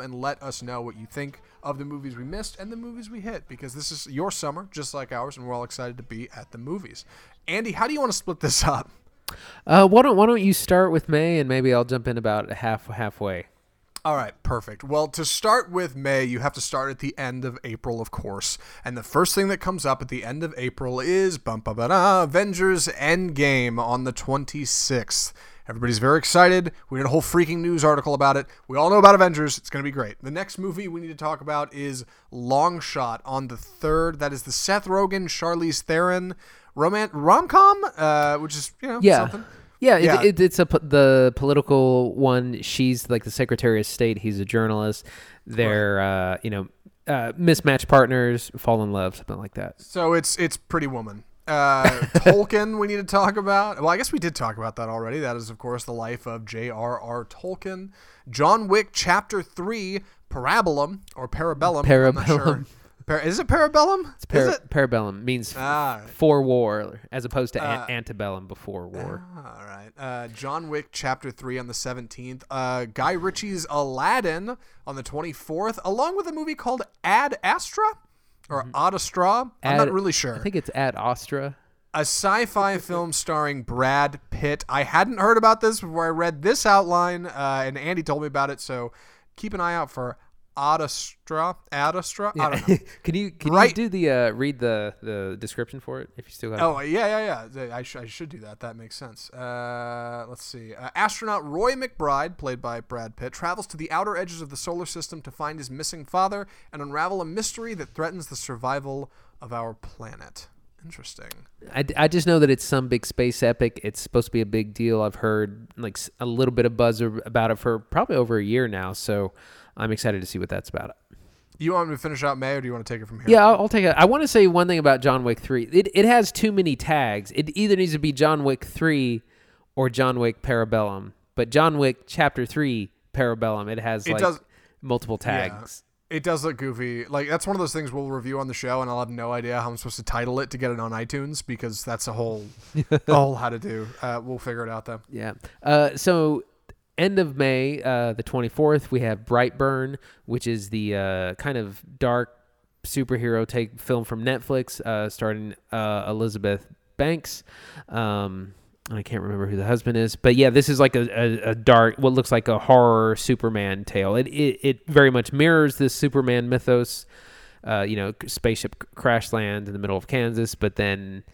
and let us know what you think of the movies we missed and the movies we hit because this is your summer, just like ours, and we're all excited to be at the movies. Andy, how do you want to split this up? Uh, why don't Why don't you start with May, and maybe I'll jump in about half halfway. All right, perfect. Well, to start with May, you have to start at the end of April, of course. And the first thing that comes up at the end of April is bum, bum, bum, Avengers Endgame on the 26th. Everybody's very excited. We did a whole freaking news article about it. We all know about Avengers. It's going to be great. The next movie we need to talk about is Long Shot on the 3rd. That is the Seth Rogen, Charlize Theron romance rom com, uh, which is you know yeah. something. Yeah, yeah. It, it, it's a the political one. She's like the Secretary of State. He's a journalist. They're right. uh, you know uh, mismatched partners, fall in love, something like that. So it's it's Pretty Woman. Uh, <laughs> Tolkien, we need to talk about. Well, I guess we did talk about that already. That is, of course, the life of J.R.R. Tolkien. John Wick, Chapter Three, Parabellum or Parabellum. Parabellum. Par- is it parabellum? It's par- it? parabellum means ah. for war, as opposed to uh, antebellum before war. all right. Uh, John Wick Chapter Three on the seventeenth. Uh, Guy Ritchie's Aladdin on the twenty fourth, along with a movie called Ad Astra or mm-hmm. Ad Astra. I'm not really sure. I think it's Ad Astra. A sci-fi film starring Brad Pitt. I hadn't heard about this before I read this outline, uh, and Andy told me about it. So keep an eye out for Adastra, Adastra. Yeah. I don't know. <laughs> can you can right. you do the uh, read the the description for it if you still? It? Oh it? yeah yeah yeah. I, sh- I should do that. That makes sense. Uh, let's see. Uh, astronaut Roy McBride, played by Brad Pitt, travels to the outer edges of the solar system to find his missing father and unravel a mystery that threatens the survival of our planet. Interesting. I, I just know that it's some big space epic. It's supposed to be a big deal. I've heard like a little bit of buzz about it for probably over a year now. So I'm excited to see what that's about. You want me to finish out May, or do you want to take it from here? Yeah, I'll, I'll take it. I want to say one thing about John Wick Three. It it has too many tags. It either needs to be John Wick Three or John Wick Parabellum. But John Wick Chapter Three Parabellum, it has it like does, multiple tags. Yeah, it does look goofy. Like that's one of those things we'll review on the show, and I'll have no idea how I'm supposed to title it to get it on iTunes because that's a whole, <laughs> a whole how to do. Uh, we'll figure it out though. Yeah. Uh, so end of May, uh, the 24th, we have Brightburn, which is the uh, kind of dark superhero take film from Netflix, uh, starring uh, Elizabeth Banks. Um, I can't remember who the husband is, but yeah, this is like a, a, a dark, what looks like a horror Superman tale. It it, it very much mirrors this Superman mythos. Uh, you know, spaceship crash land in the middle of Kansas, but then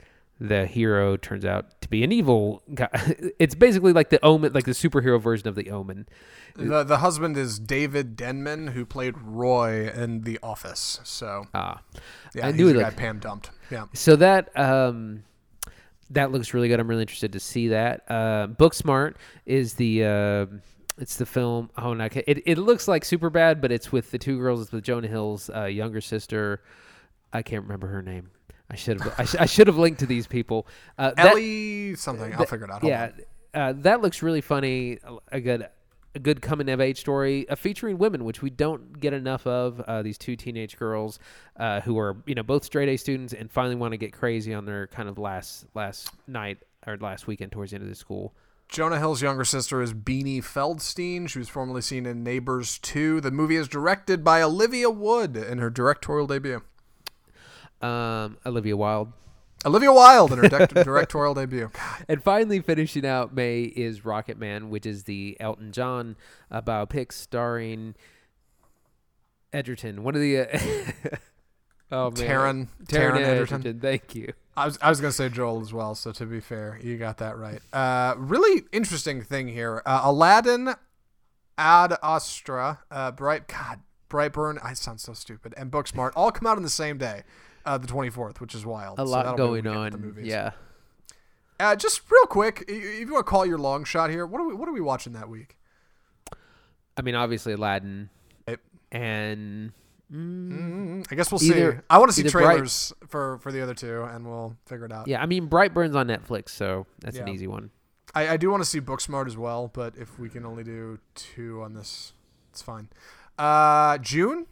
the hero turns out to be an evil guy. <laughs> It's basically like the Omen, like the superhero version of the Omen. The the husband is David Denman, who played Roy in The Office. So ah, yeah, I knew it. Like, Pam dumped. Yeah. So that um, that looks really good. I'm really interested to see that. Uh, Booksmart is the uh, It's the film. Oh no, it it looks like Superbad, but it's with the two girls. It's with Jonah Hill's uh, younger sister. I can't remember her name. I should have I, sh- I should have linked to these people. Uh, that- Ellie something. I'll figure it out. Hold yeah, uh, that looks really funny. A good, a good coming of age story, uh, featuring women, which we don't get enough of. Uh, these two teenage girls uh, who are, you know, both straight A students and finally want to get crazy on their kind of last last night or last weekend towards the end of the school. Jonah Hill's younger sister is Beanie Feldstein. She was formerly seen in Neighbors 2. The movie is directed by Olivia Wood in her directorial debut. Um, Olivia Wilde. Olivia Wilde in her <laughs> directorial debut. And finally, finishing out May is Rocketman, which is the Elton John uh, biopic starring Edgerton, one of the. Uh, <laughs> oh man, Taron- Taron Edgerton. Edgerton. Thank you. I was, I was going to say Joel as well, so to be fair, you got that right. Uh, really interesting thing here. Uh, Aladdin, Ad Astra, uh, Bright, God, Brightburn, I sound so stupid, and Booksmart all come out on the same day, uh, the 24th, which is wild. A So lot that'll be when going on. Yeah. Uh, just real quick, if you want to call your long shot here, what are we what are we watching that week? I mean, obviously Aladdin, It- and Mm, I guess we'll Either- see. I want to see either Bright- trailers for for the other two, and we'll figure it out. yeah, I mean Brightburn's on Netflix, so that's an easy one. I, I do want to see Booksmart as well, but if we can only do two on this, it's fine. Uh, June,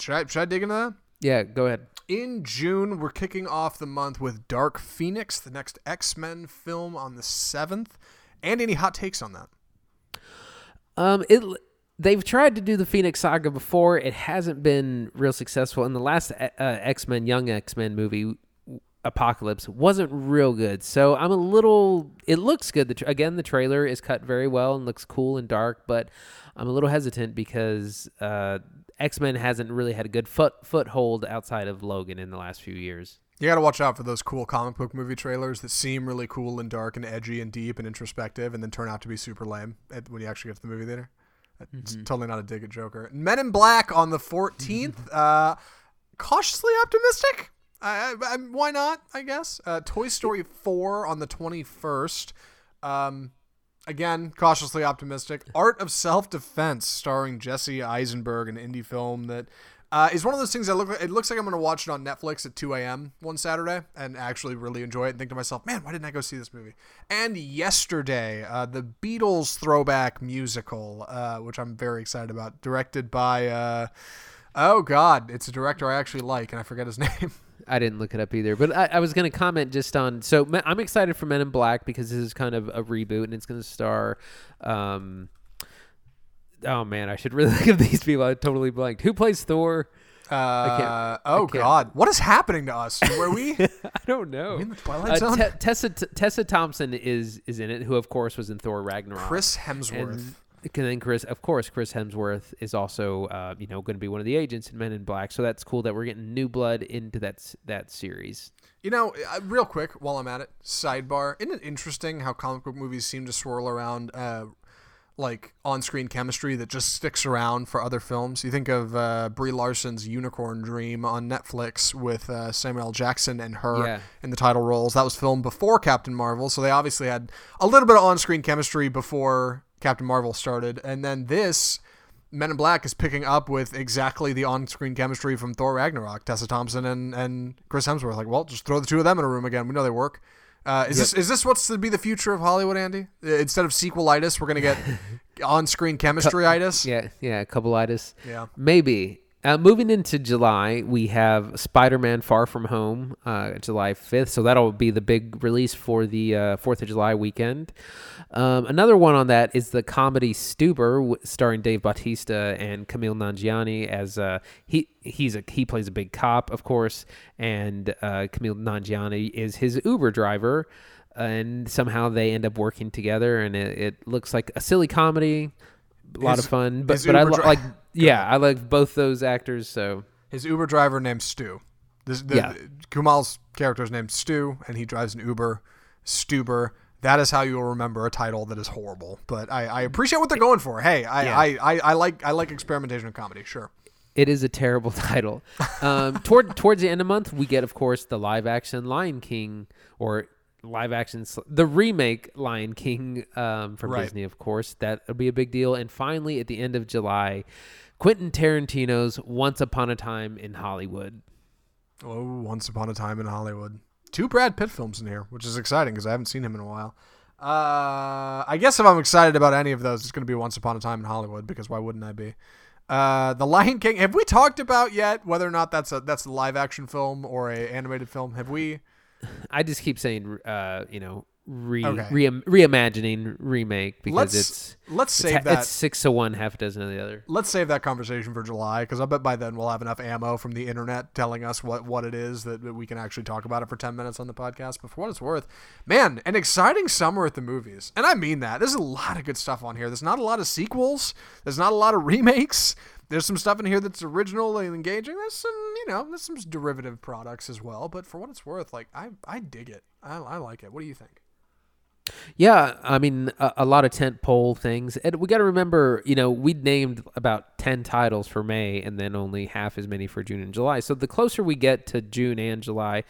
should I should I dig into that? Yeah, go ahead. In June, we're kicking off the month with Dark Phoenix, the next X Men film on the seventh. And any hot takes on that? Um, it they've tried to do the Phoenix Saga before. It hasn't been real successful. And the last uh, X Men, Young X Men movie, Apocalypse, wasn't real good. So I'm a little. It looks good. The tra- again, the trailer is cut very well and looks cool and dark, but I'm a little hesitant because uh, X Men hasn't really had a good foot foothold outside of Logan in the last few years. You got to watch out for those cool comic book movie trailers that seem really cool and dark and edgy and deep and introspective, and then turn out to be super lame at, when you actually get to the movie theater. It's totally not a dig at Joker. Men in Black on the 14th. <laughs> Uh, cautiously optimistic. I, I, I, why not? I guess. Uh, Toy Story 4 on the 21st. Um, again, cautiously optimistic. Art of Self Defense, starring Jesse Eisenberg, an indie film that uh, is one of those things that look. It looks like I'm going to watch it on Netflix at 2 a.m. one Saturday and actually really enjoy it and think to myself, man, why didn't I go see this movie? And yesterday, uh, the Beatles throwback musical, uh, which I'm very excited about, directed by. Uh, oh God, it's a director I actually like, and I forget his <laughs> name. I didn't look it up either, but I, I was going to comment just on. So I'm excited for Men in Black because this is kind of a reboot and it's going to star. Um, oh man, I should really <laughs> look at these people. I totally blanked. Who plays Thor? Uh, oh God, what is happening to us? Were we? <laughs> I don't know. in the Twilight Uh, Zone? Te- Tessa Tessa Thompson is is in it, who of course was in Thor Ragnarok. Chris Hemsworth. And and then Chris, of course, Chris Hemsworth is also, uh, you know, going to be one of the agents in Men in Black. So that's cool that we're getting new blood into that that series. You know, uh, real quick while I'm at it, sidebar. Isn't it interesting how comic book movies seem to swirl around uh, like on-screen chemistry that just sticks around for other films? You think of uh, Brie Larson's Unicorn Dream on Netflix with uh, Samuel L. Jackson and her Yeah. in the title roles. That was filmed before Captain Marvel, so they obviously had a little bit of on-screen chemistry before Captain Marvel started, and then this. Men in Black is picking up with exactly the on-screen chemistry from Thor Ragnarok, Tessa Thompson and, and Chris Hemsworth. Like, well, just throw the two of them in a room again. We know they work. Uh, is this is this what's to be the future of Hollywood, Andy? Uh, Instead of sequelitis, we're gonna get <laughs> on-screen chemistry-itis. Yeah, yeah, a couple itis. Yeah. Maybe. Uh, moving into July, we have Spider-Man: Far From Home, uh, July fifth. So that'll be the big release for the uh, Fourth of July weekend. Um, another one on that is the comedy Stuber, w- starring Dave Bautista and Kumail Nanjiani as uh, he he's a he plays a big cop, of course, and uh, Kumail Nanjiani is his Uber driver. And somehow they end up working together, and it, it looks like a silly comedy, a lot His- of fun. But but I Uber lo- dri- like yeah, I like both those actors. So His Uber driver named Stu. This, the, Yeah. Kumail's character is named Stu, and he drives an Uber. Stuber. That is how you will remember a title that is horrible. But I, I appreciate what they're going for. Hey, I, Yeah. I, I, I like I like experimentation in comedy. Sure. it is a terrible <laughs> title. Um, toward towards the end of the month, we get of course the live action Lion King or live action, the remake Lion King um, from Right. Disney, of course. That'll be a big deal. And finally, at the end of July, Quentin Tarantino's Once Upon a Time in Hollywood. Oh, Once Upon a Time in Hollywood. Two Brad Pitt films in here, which is exciting because I haven't seen him in a while. Uh, I guess if I'm excited about any of those, it's going to be Once Upon a Time in Hollywood because why wouldn't I be? Uh, the Lion King. Have we talked about yet whether or not that's a that's a live action film or a animated film? Have we? I just keep saying, uh, you know, re, Okay. re reimagining remake because Let's it's let's it's, save ha- that. it's six to one, half a dozen of the other. let's save that conversation for July because I bet by then we'll have enough ammo from the internet telling us what, what it is that, that we can actually talk about it for 10 minutes on the podcast. But for what it's worth, man, an exciting summer at the movies. And I mean that. There's a lot of good stuff on here. There's not a lot of sequels, there's not a lot of remakes. There's some stuff in here that's original and engaging. There's some, you know, there's some derivative products as well. But for what it's worth, like, I, I dig it. I, I like it. What do you think? Yeah, I mean, a, a lot of tent pole things. And we got to remember, you know, we named about 10 titles for May and then only half as many for June and July. So the closer we get to June and July,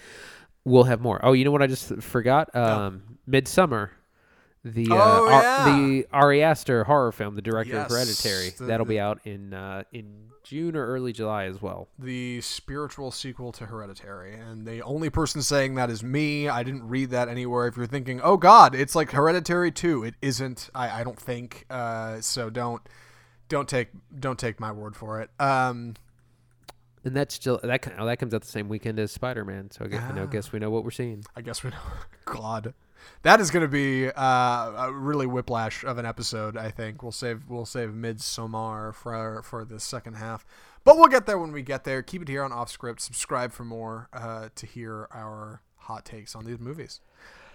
we'll have more. Oh, you know what I just forgot? Um, Midsommar. The uh, Oh, Ar- the Ari Aster horror film, the director Yes, of Hereditary, the- that'll be out in uh, in June or early July as well. the spiritual sequel to Hereditary. And the only person saying that is me. I didn't read that anywhere. If you're thinking, oh God, it's like Hereditary 2, it isn't. I, I don't think. Uh, so don't don't take don't take my word for it. Um, And that's still that oh, that comes out the same weekend as Spider Man. So I guess, you know, Ah. guess we know what we're seeing. I guess we know. <laughs> God, that is going to be uh, a really whiplash of an episode. I think we'll save we'll save Midsommar for for the second half, but we'll get there when we get there. Keep it here on Off Script. Subscribe for more uh, to hear our hot takes on these movies.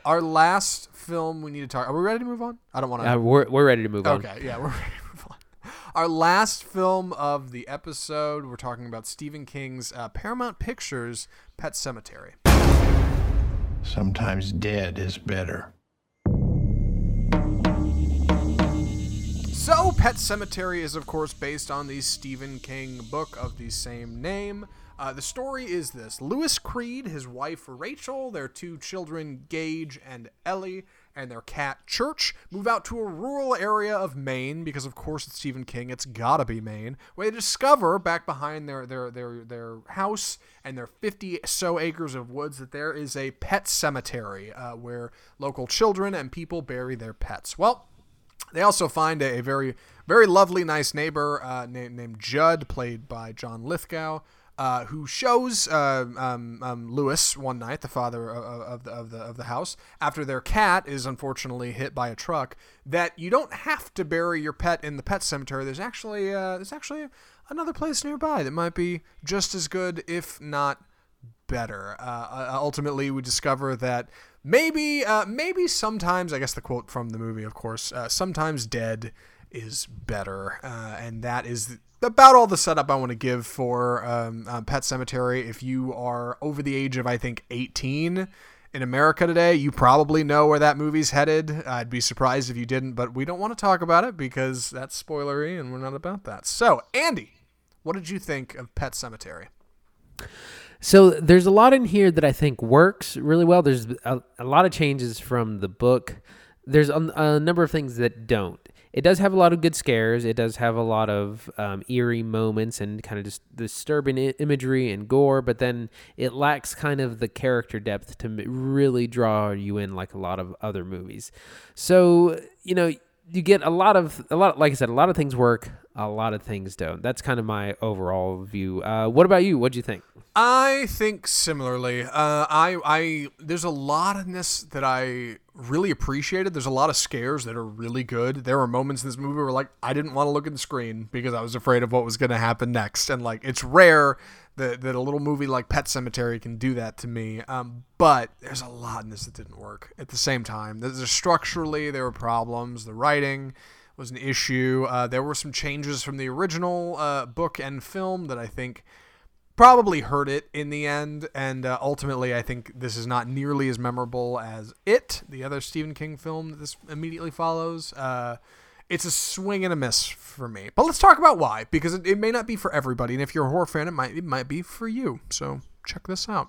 Our last film we need to talk. Are we ready to move on? I don't want to. Uh, we're we're ready to move on. Okay, yeah, <laughs> we're ready to move on. Our last film of the episode, we're talking about Stephen King's uh, Paramount Pictures Pet Sematary. Sometimes dead is better. So, Pet Sematary is, of course, based on the Stephen King book of the same name. Uh, the story is this Lewis Creed, his wife Rachel, their two children Gage and Ellie, and their cat Church move out to a rural area of Maine because, of course, it's Stephen King. It's gotta be Maine. Where they discover back behind their their their their house and their 50 so acres of woods that there is a pet cemetery uh, where local children and people bury their pets. Well. They also find a, a very, very lovely, nice neighbor uh, named, named Judd, played by John Lithgow, uh, who shows uh, um, um, Lewis one night, the father of, of, the, of, the, of the house, after their cat is unfortunately hit by a truck, that you don't have to bury your pet in the pet cemetery. There's actually uh, there's actually another place nearby that might be just as good, if not better. Uh, uh, ultimately, we discover that maybe, maybe sometimes, I guess the quote from the movie, of course, sometimes dead is better, and that is about all the setup I want to give for um, uh, Pet Sematary. If you are over the age of, I think, 18 in America today, you probably know where that movie's headed. I'd be surprised if you didn't, but we don't want to talk about it because that's spoilery, and we're not about that. So, Andy, what did you think of Pet Sematary? So there's a lot in here that I think works really well. There's a, a lot of changes from the book. There's a, a number of things that don't. It does have a lot of good scares. It does have a lot of um, eerie moments and kind of just disturbing imagery and gore, but then it lacks kind of the character depth to really draw you in like a lot of other movies. So, you know, you get a lot of a lot like I said, a lot of things work, a lot of things don't. That's kind of my overall view. Uh, what about you? What'd you think? I think similarly. Uh, I, I, there's a lot in this that I really appreciated. There's a lot of scares that are really good. There were moments in this movie where like I didn't want to look at the screen because I was afraid of what was going to happen next. And like it's rare that, that a little movie like Pet Sematary can do that to me. Um, but there's a lot in this that didn't work. At the same time, there's a structurally there were problems. The writing was an issue. Uh, there were some changes from the original uh, book and film that I think probably hurt it in the end. And uh, ultimately, I think this is not nearly as memorable as It, the other Stephen King film that this immediately follows. Uh, it's a swing and a miss for me. But let's talk about why, because it, it may not be for everybody. And if you're a horror fan, it might it might be for you. So check this out.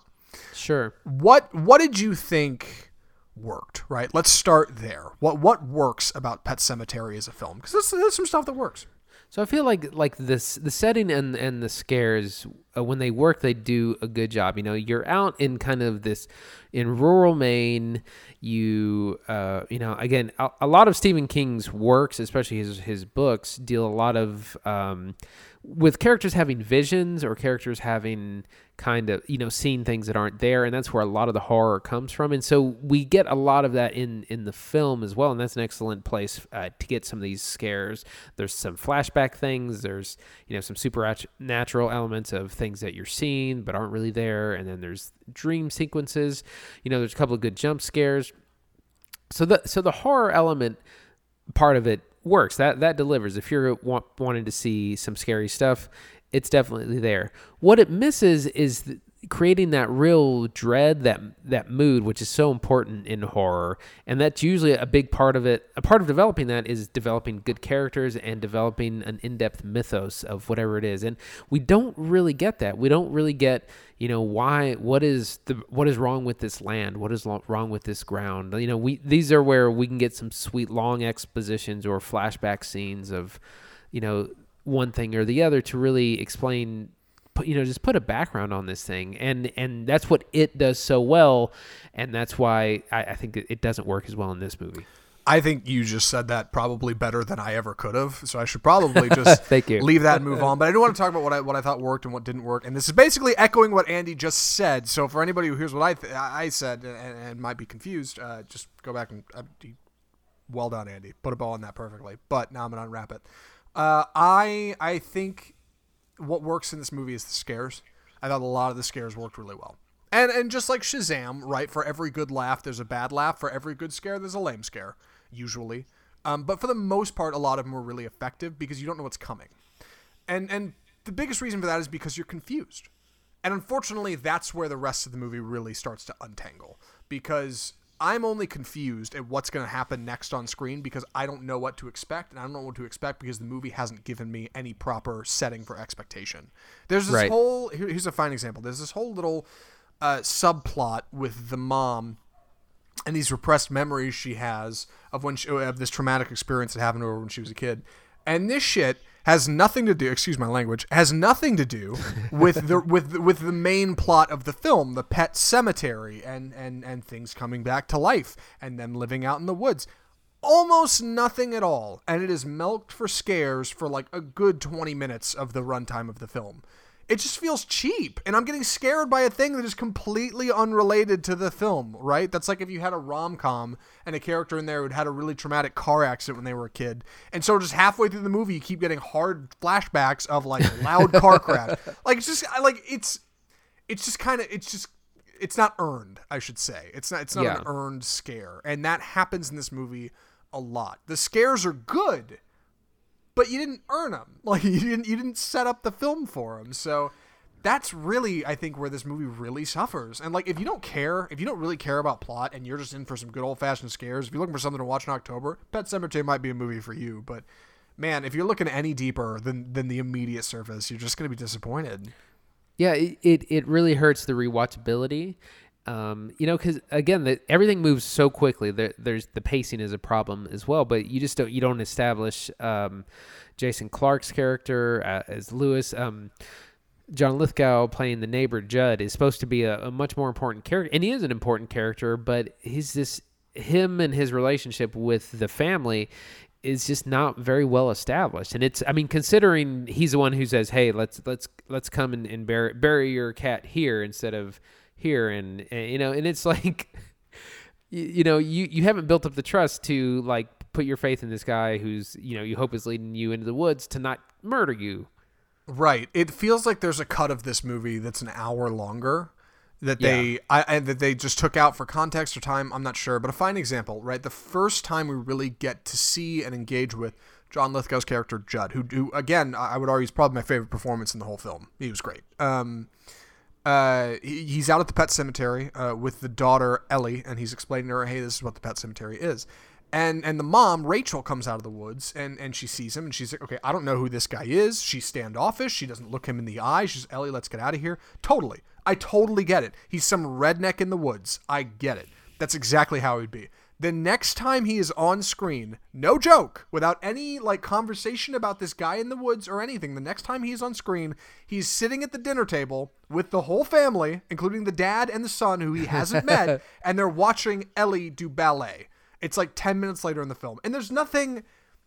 Sure. What what did you think worked, right? Let's start there. What what works about Pet Sematary as a film? Because there's, there's some stuff that works. So I feel like like this the setting and and the scares uh, when they work they do a good job. You know, you're out in kind of this in rural Maine. You uh, you know again a, a lot of Stephen King's works, especially his his books, deal a lot of um, with characters having visions or characters having kind of you know seeing things that aren't there and that's where a lot of the horror comes from and so we get a lot of that in in the film as well and that's an excellent place uh, to get some of these scares. There's some flashback things there's you know some supernatural elements of things that you're seeing but aren't really there and then there's dream sequences. You know there's a couple of good jump scares. So the so the horror element part of it works. That that delivers. If you're want, wanting to see some scary stuff, it's definitely there. What it misses is creating that real dread, that that mood, which is so important in horror, and that's usually a big part of it. A part of developing that is developing good characters and developing an in-depth mythos of whatever it is. And we don't really get that. We don't really get, you know, why what is the what is wrong with this land? What is lo- wrong with this ground? You know, we these are where we can get some sweet long expositions or flashback scenes of, you know, one thing or the other to really explain put you know just put a background on this thing and and that's what it does so well and that's why i, I think it doesn't work as well in this movie I think you just said that probably better than I ever could have. So I should probably just <laughs> Thank you. leave that and move on. But I do want to talk about what I what I thought worked and what didn't work. And this is basically echoing what Andy just said. So for anybody who hears what I th- I said and, and, might be confused, uh, just go back and uh, well done, Andy. Put a ball on that perfectly. But now I'm gonna unwrap it. Uh, I I think what works in this movie is the scares. I thought a lot of the scares worked really well. And and just like Shazam, right? For every good laugh, there's a bad laugh. For every good scare, there's a lame scare, usually. Um, but for the most part, a lot of them were really effective because you don't know what's coming. And and the biggest reason for that is because you're confused. And unfortunately, that's where the rest of the movie really starts to untangle because I'm only confused at what's going to happen next on screen because I don't know what to expect, and I don't know what to expect because the movie hasn't given me any proper setting for expectation. There's this Right. whole here- here's a fine example. There's this whole little uh, subplot with the mom and these repressed memories she has of when she, of this traumatic experience that happened to her when she was a kid. And this shit has nothing to do, excuse my language, has nothing to do with the <laughs> with the, with the main plot of the film, the pet cemetery and and and things coming back to life and them living out in the woods. Almost nothing at all, and it is milked for scares for like a good 20 minutes of the runtime of the film it just feels cheap. And i'm getting scared by a thing that is completely unrelated to the film right? That's like if you had a rom-com and a character in there who had a really traumatic car accident when they were a kid. And so just halfway through the movie you keep getting hard flashbacks of like loud car <laughs> crash. Like it's just like it's it's just kind of it's just it's not earned i should say. It's not it's not Yeah. an earned scare. And that happens in this movie a lot. The scares are good but you didn't earn them. <laughs> Like you didn't you didn't set up the film for them. So that's really I think where this movie really suffers. And like if you don't care, if you don't really care about plot and you're just in for some good old fashioned scares, if you're looking for something to watch in October, Pet Sematary might be a movie for you. But man, if you're looking any deeper than than the immediate surface, you're just gonna be disappointed. Yeah, it, it, it really hurts the rewatchability. Um, you know, because again, the, everything moves so quickly. There, there's the pacing is a problem as well, but you just don't you don't establish um, Jason Clarke's character uh, as Lewis. Um, John Lithgow playing the neighbor Judd is supposed to be a, a much more important character, and he is an important character. But he's this him and his relationship with the family is just not very well established. And it's I mean considering he's the one who says, "Hey, let's let's let's come and, and bury bury your cat here instead of here," and, and you know, and it's <laughs> like you, you know you you haven't built up the trust to like put your faith in this guy who's you know you hope is leading you into the woods to not murder you. Right. It feels like there's a cut of this movie that's an hour longer that they I, I that they just took out for context or time. I'm not sure, but a fine example, right? The first time we really get to see and engage with John Lithgow's character Judd, who, who again I I would argue is probably my favorite performance in the whole film. He was great. Um, uh, he, he's out at the pet cemetery uh, with the daughter Ellie, and he's explaining to her, "Hey, this is what the pet cemetery is." And and the mom Rachel comes out of the woods and and she sees him and she's like, "Okay, I don't know who this guy is." She's standoffish. She doesn't look him in the eye. She's Ellie, let's get out of here. Totally, I totally get it. He's some redneck in the woods. I get it. That's exactly how he'd be. The next time he is on screen, no joke, without any like conversation about this guy in the woods or anything, the next time he's on screen, he's sitting at the dinner table with the whole family, including the dad and the son who he hasn't met, <laughs> and they're watching Ellie do ballet. It's like 10 minutes later in the film. And there's nothing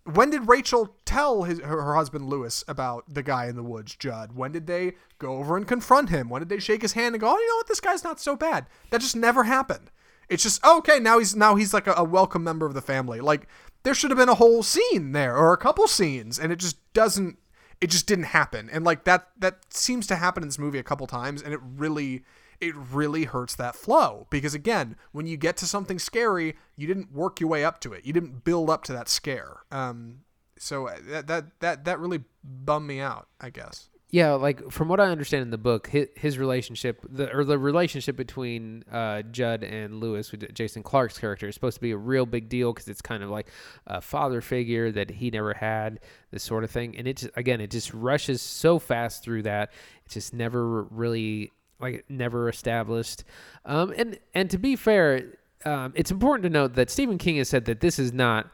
when did Rachel tell his her, her, husband Lewis about the guy in the woods, Judd? When did they go over and confront him? When did they shake his hand and go, "Oh, you know what? This guy's not so bad." That just never happened. It's just oh, okay. Now he's now he's like a, a welcome member of the family. Like there should have been a whole scene there or a couple scenes, and it just doesn't. It just didn't happen. And like that that seems to happen in this movie a couple times, and it really it really hurts that flow because again when you get to something scary you didn't work your way up to it you didn't build up to that scare um, so uh, that that that that really bummed me out i guess yeah like from what i understand in the book his, his relationship the or the relationship between uh, judd and lewis jason Clarke's character is supposed to be a real big deal because it's kind of like a father figure that he never had this sort of thing and it just, again it just rushes so fast through that it just never really like never established. Um, and and to be fair, um, it's important to note that Stephen King has said that this is not.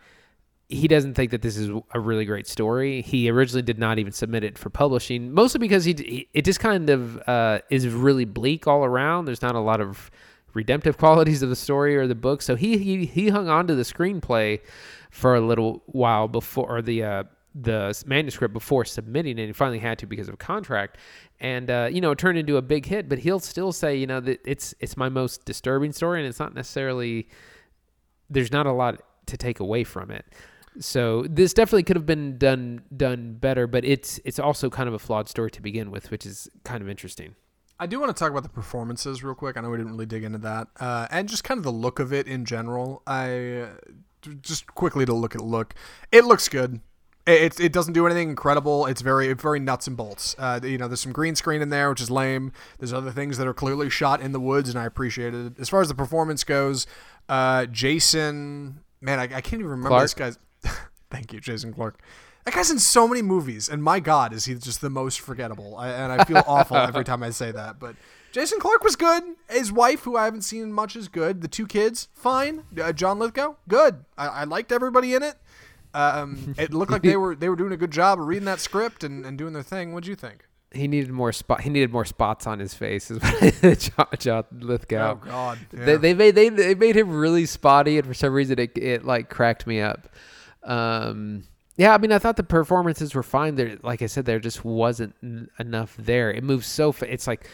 He doesn't think that this is a really great story. He originally did not even submit it for publishing, mostly because he, he it just kind of uh, is really bleak all around. There's not a lot of redemptive <laughs> qualities of the story or the book. So he he he hung on to the screenplay for a little while before or the uh, the manuscript before submitting it. He finally had to because of contract, and uh, you know, it turned into a big hit. But he'll still say, you know, that it's it's my most disturbing story, and it's not necessarily. There's not a lot to take away from it. So this definitely could have been done done better, but it's it's also kind of a flawed story to begin with, which is kind of interesting. I do want to talk about the performances real quick. I know we didn't really dig into that, uh, and just kind of the look of it in general. I just quickly to look at look, it looks good. It, it doesn't do anything incredible. It's very very nuts and bolts. Uh, you know, there's some green screen in there, which is lame. There's other things that are clearly shot in the woods, and I appreciate it. As far as the performance goes, uh, Jason, man, I, I, can't even remember Clarke? this guy's. <laughs> thank you, Jason Clarke. That guy's in so many movies, and my God, is he just the most forgettable? I, and I feel <laughs> awful every time I say that, but. Jason Clarke was good. His wife, who I haven't seen much, is good. The two kids, fine. Uh, John Lithgow, good. I, I liked everybody in it. Um, it looked like they <laughs> were they were doing a good job of reading that script and, and doing their thing. What'd you think? He needed more spot. He needed more spots on his face. Is what John, John Lithgow. Oh God! Yeah. They, they made they, they made him really spotty, and for some reason it it like cracked me up. Um, yeah, I mean, I thought the performances were fine. There, like I said, there just wasn't enough there. It moves so. Fa- it's like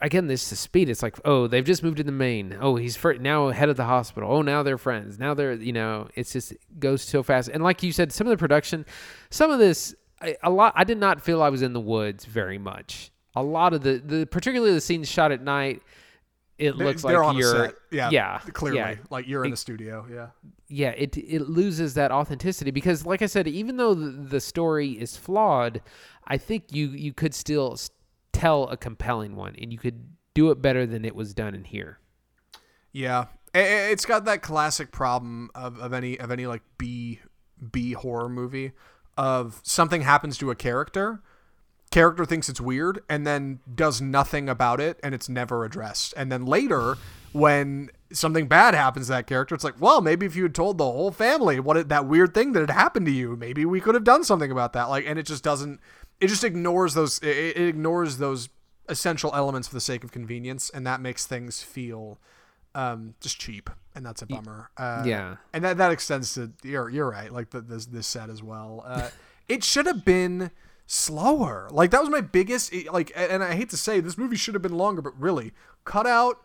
again, this is speed. It's like, oh, they've just moved to the main. Oh, he's for, now head of the hospital. Oh, now they're friends. Now they're, you know, it's just it goes so fast. And like you said, some of the production, some of this, a lot. I did not feel I was in the woods very much. A lot of the, the particularly the scenes shot at night, it looks they're like you're, yeah, yeah, clearly, yeah. like you're in a studio, yeah, yeah. It it loses that authenticity because, like I said, even though the, the story is flawed, I think you you could still tell a compelling one, and you could do it better than it was done in here. Yeah, it's got that classic problem of, of any of any like B B horror movie of something happens to a character character thinks it's weird and then does nothing about it and it's never addressed. And then later when something bad happens to that character it's like well maybe if you had told the whole family what it, that weird thing that had happened to you maybe we could have done something about that. Like and it just doesn't it just ignores those it, it ignores those essential elements for the sake of convenience. And that makes things feel um, just cheap. And that's a bummer. Uh, yeah. and that, that extends to you're, you're right. Like the, this this set as well. Uh, it should have been slower like that was my biggest like and i hate to say this movie should have been longer but really cut out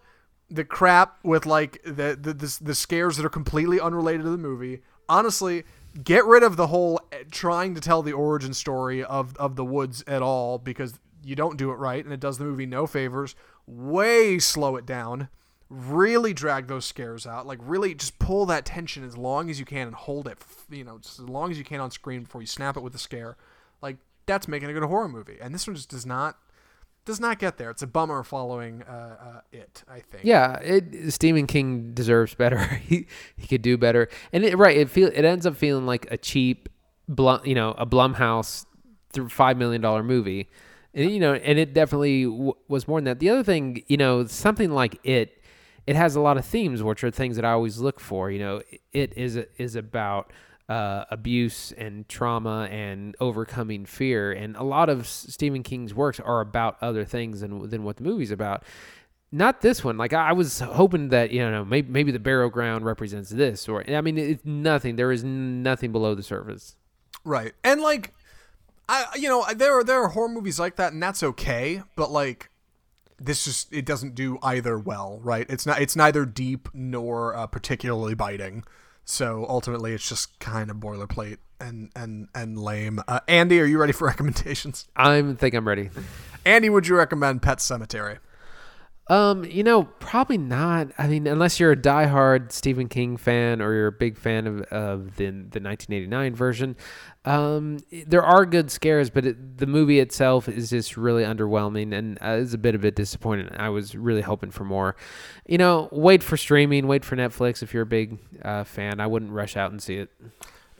the crap with like the the, the, the scares that are completely unrelated to the movie honestly get rid of the whole eh, trying to tell the origin story of of the woods at all because you don't do it right and it does the movie no favors. Way slow it down. Really drag those scares out. Like really just pull that tension as long as you can and hold it, you know, as long as you can on screen before you snap it with the scare. Like that's making a good horror movie. And this one just does not does not get there. It's a bummer following uh, uh, it. I think. Yeah, it, Stephen King deserves better. <laughs> he he could do better. And it, right, it feel it ends up feeling like a cheap, Blum, you know, a Blumhouse five million dollar movie, and you know, and it definitely w- was more than that. The other thing, you know, something like it. it has a lot of themes, which are things that I always look for. You know, it is is about uh, abuse and trauma and overcoming fear, and a lot of Stephen King's works are about other things than than what the movie's about. Not this one. Like I was hoping that you know maybe maybe the burial ground represents this, or I mean it's nothing. There is nothing below the surface. Right. And like I you know, there are there are horror movies like that and that's okay, but like this just it doesn't do either well, right? It's not it's neither deep nor uh, particularly biting. So ultimately it's just kind of boilerplate and and and lame. Uh, Andy, are you ready for <laughs> recommendations? I think I'm ready. Andy, would you recommend Pet Sematary? Um, you know, probably not. I mean, unless you're a diehard Stephen King fan or you're a big fan of, of the the 1989 version. Um, there are good scares, but it, the movie itself is just really underwhelming and uh, is a bit of a disappointment. I was really hoping for more. You know, wait for streaming, wait for Netflix if you're a big uh, fan. I wouldn't rush out and see it.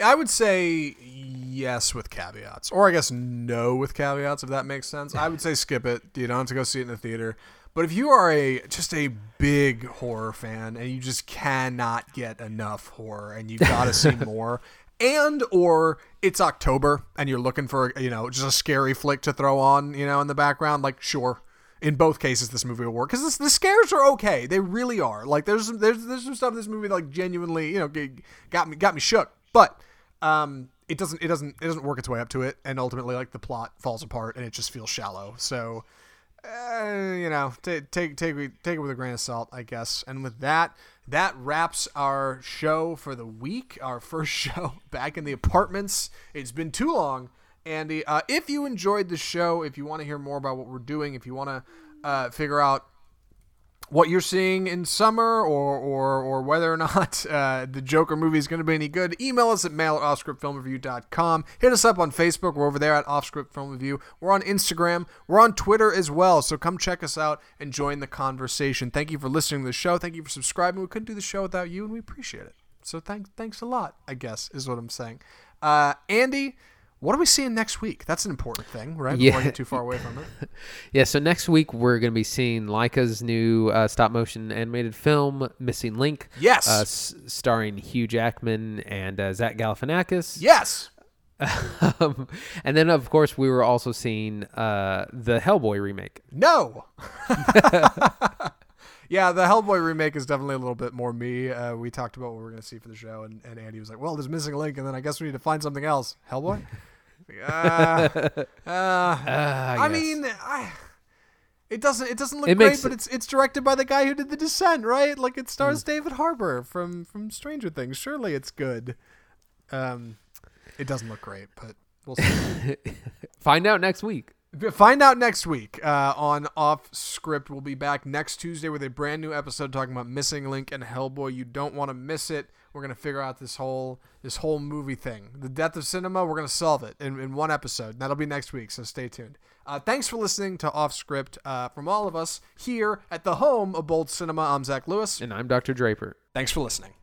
I would say yes with caveats, or I guess no with caveats, if that makes sense. <laughs> I would say skip it. You don't have to go see it in the theater. But if you are a just a big horror fan and you just cannot get enough horror and you've got to see <laughs> more, and or it's October and you're looking for you know just a scary flick to throw on you know in the background, like sure. In both cases, this movie will work because the scares are okay. They really are. Like there's some, there's there's some stuff in this movie that like genuinely you know got me got me shook. But um, it doesn't it doesn't it doesn't work its way up to it, and ultimately like the plot falls apart and it just feels shallow. So uh, you know, take take take take it with a grain of salt, I guess. And with that, that wraps our show for the week. Our <laughs> first show back in the apartments. It's been too long, Andy. Uh, if you enjoyed the show, if you want to hear more about what we're doing, if you want to uh, figure out what you're seeing in summer or or, or whether or not <laughs> uh, the Joker movie is going to be any good, email us at mail at offscriptfilmreview.com. Hit us up on Facebook. We're over there at Offscript Film Review. We're on Instagram. We're on Twitter as well. So come check us out and join the conversation. Thank you for listening to the show. Thank you for subscribing. We couldn't do the show without you, and we appreciate it. So thanks, thanks a lot, I guess, is what I'm saying. Uh, Andy, what are we seeing next week? That's an important thing, right? Yeah. Before I get too far away from it. <laughs> yeah, so next week we're going to be seeing Laika's new uh, stop motion animated film, Missing Link. Yes. Uh, s- starring Hugh Jackman and uh, Zach Galifianakis. Yes. <laughs> um, and then, of course, we were also seeing uh, the Hellboy remake. No. <laughs> yeah, the Hellboy remake is definitely a little bit more me. Uh, we talked about what we are going to see for the show, and, and Andy was like, well, there's missing a link, and then I guess we need to find something else. Hellboy? <laughs> uh, uh, I, guess. mean, I, it doesn't it doesn't look It great, but it's it's directed by the guy who did The Descent, right? Like it stars David Harbour from from Stranger Things. Surely it's good. Um, it doesn't look great, but we'll see. <laughs> Find out next week. Find out next week uh, on Off Script. We'll be back next Tuesday with a brand new episode talking about Missing Link and Hellboy. You don't want to miss it. We're gonna figure out this whole this whole movie thing, the death of cinema. We're gonna solve it in, in one episode. That'll be next week, so stay tuned. Uh, thanks for listening to Off Script uh, from all of us here at the home of Bold Cinema. I'm Zach Lewis. And I'm Dr. Draper. Thanks for listening.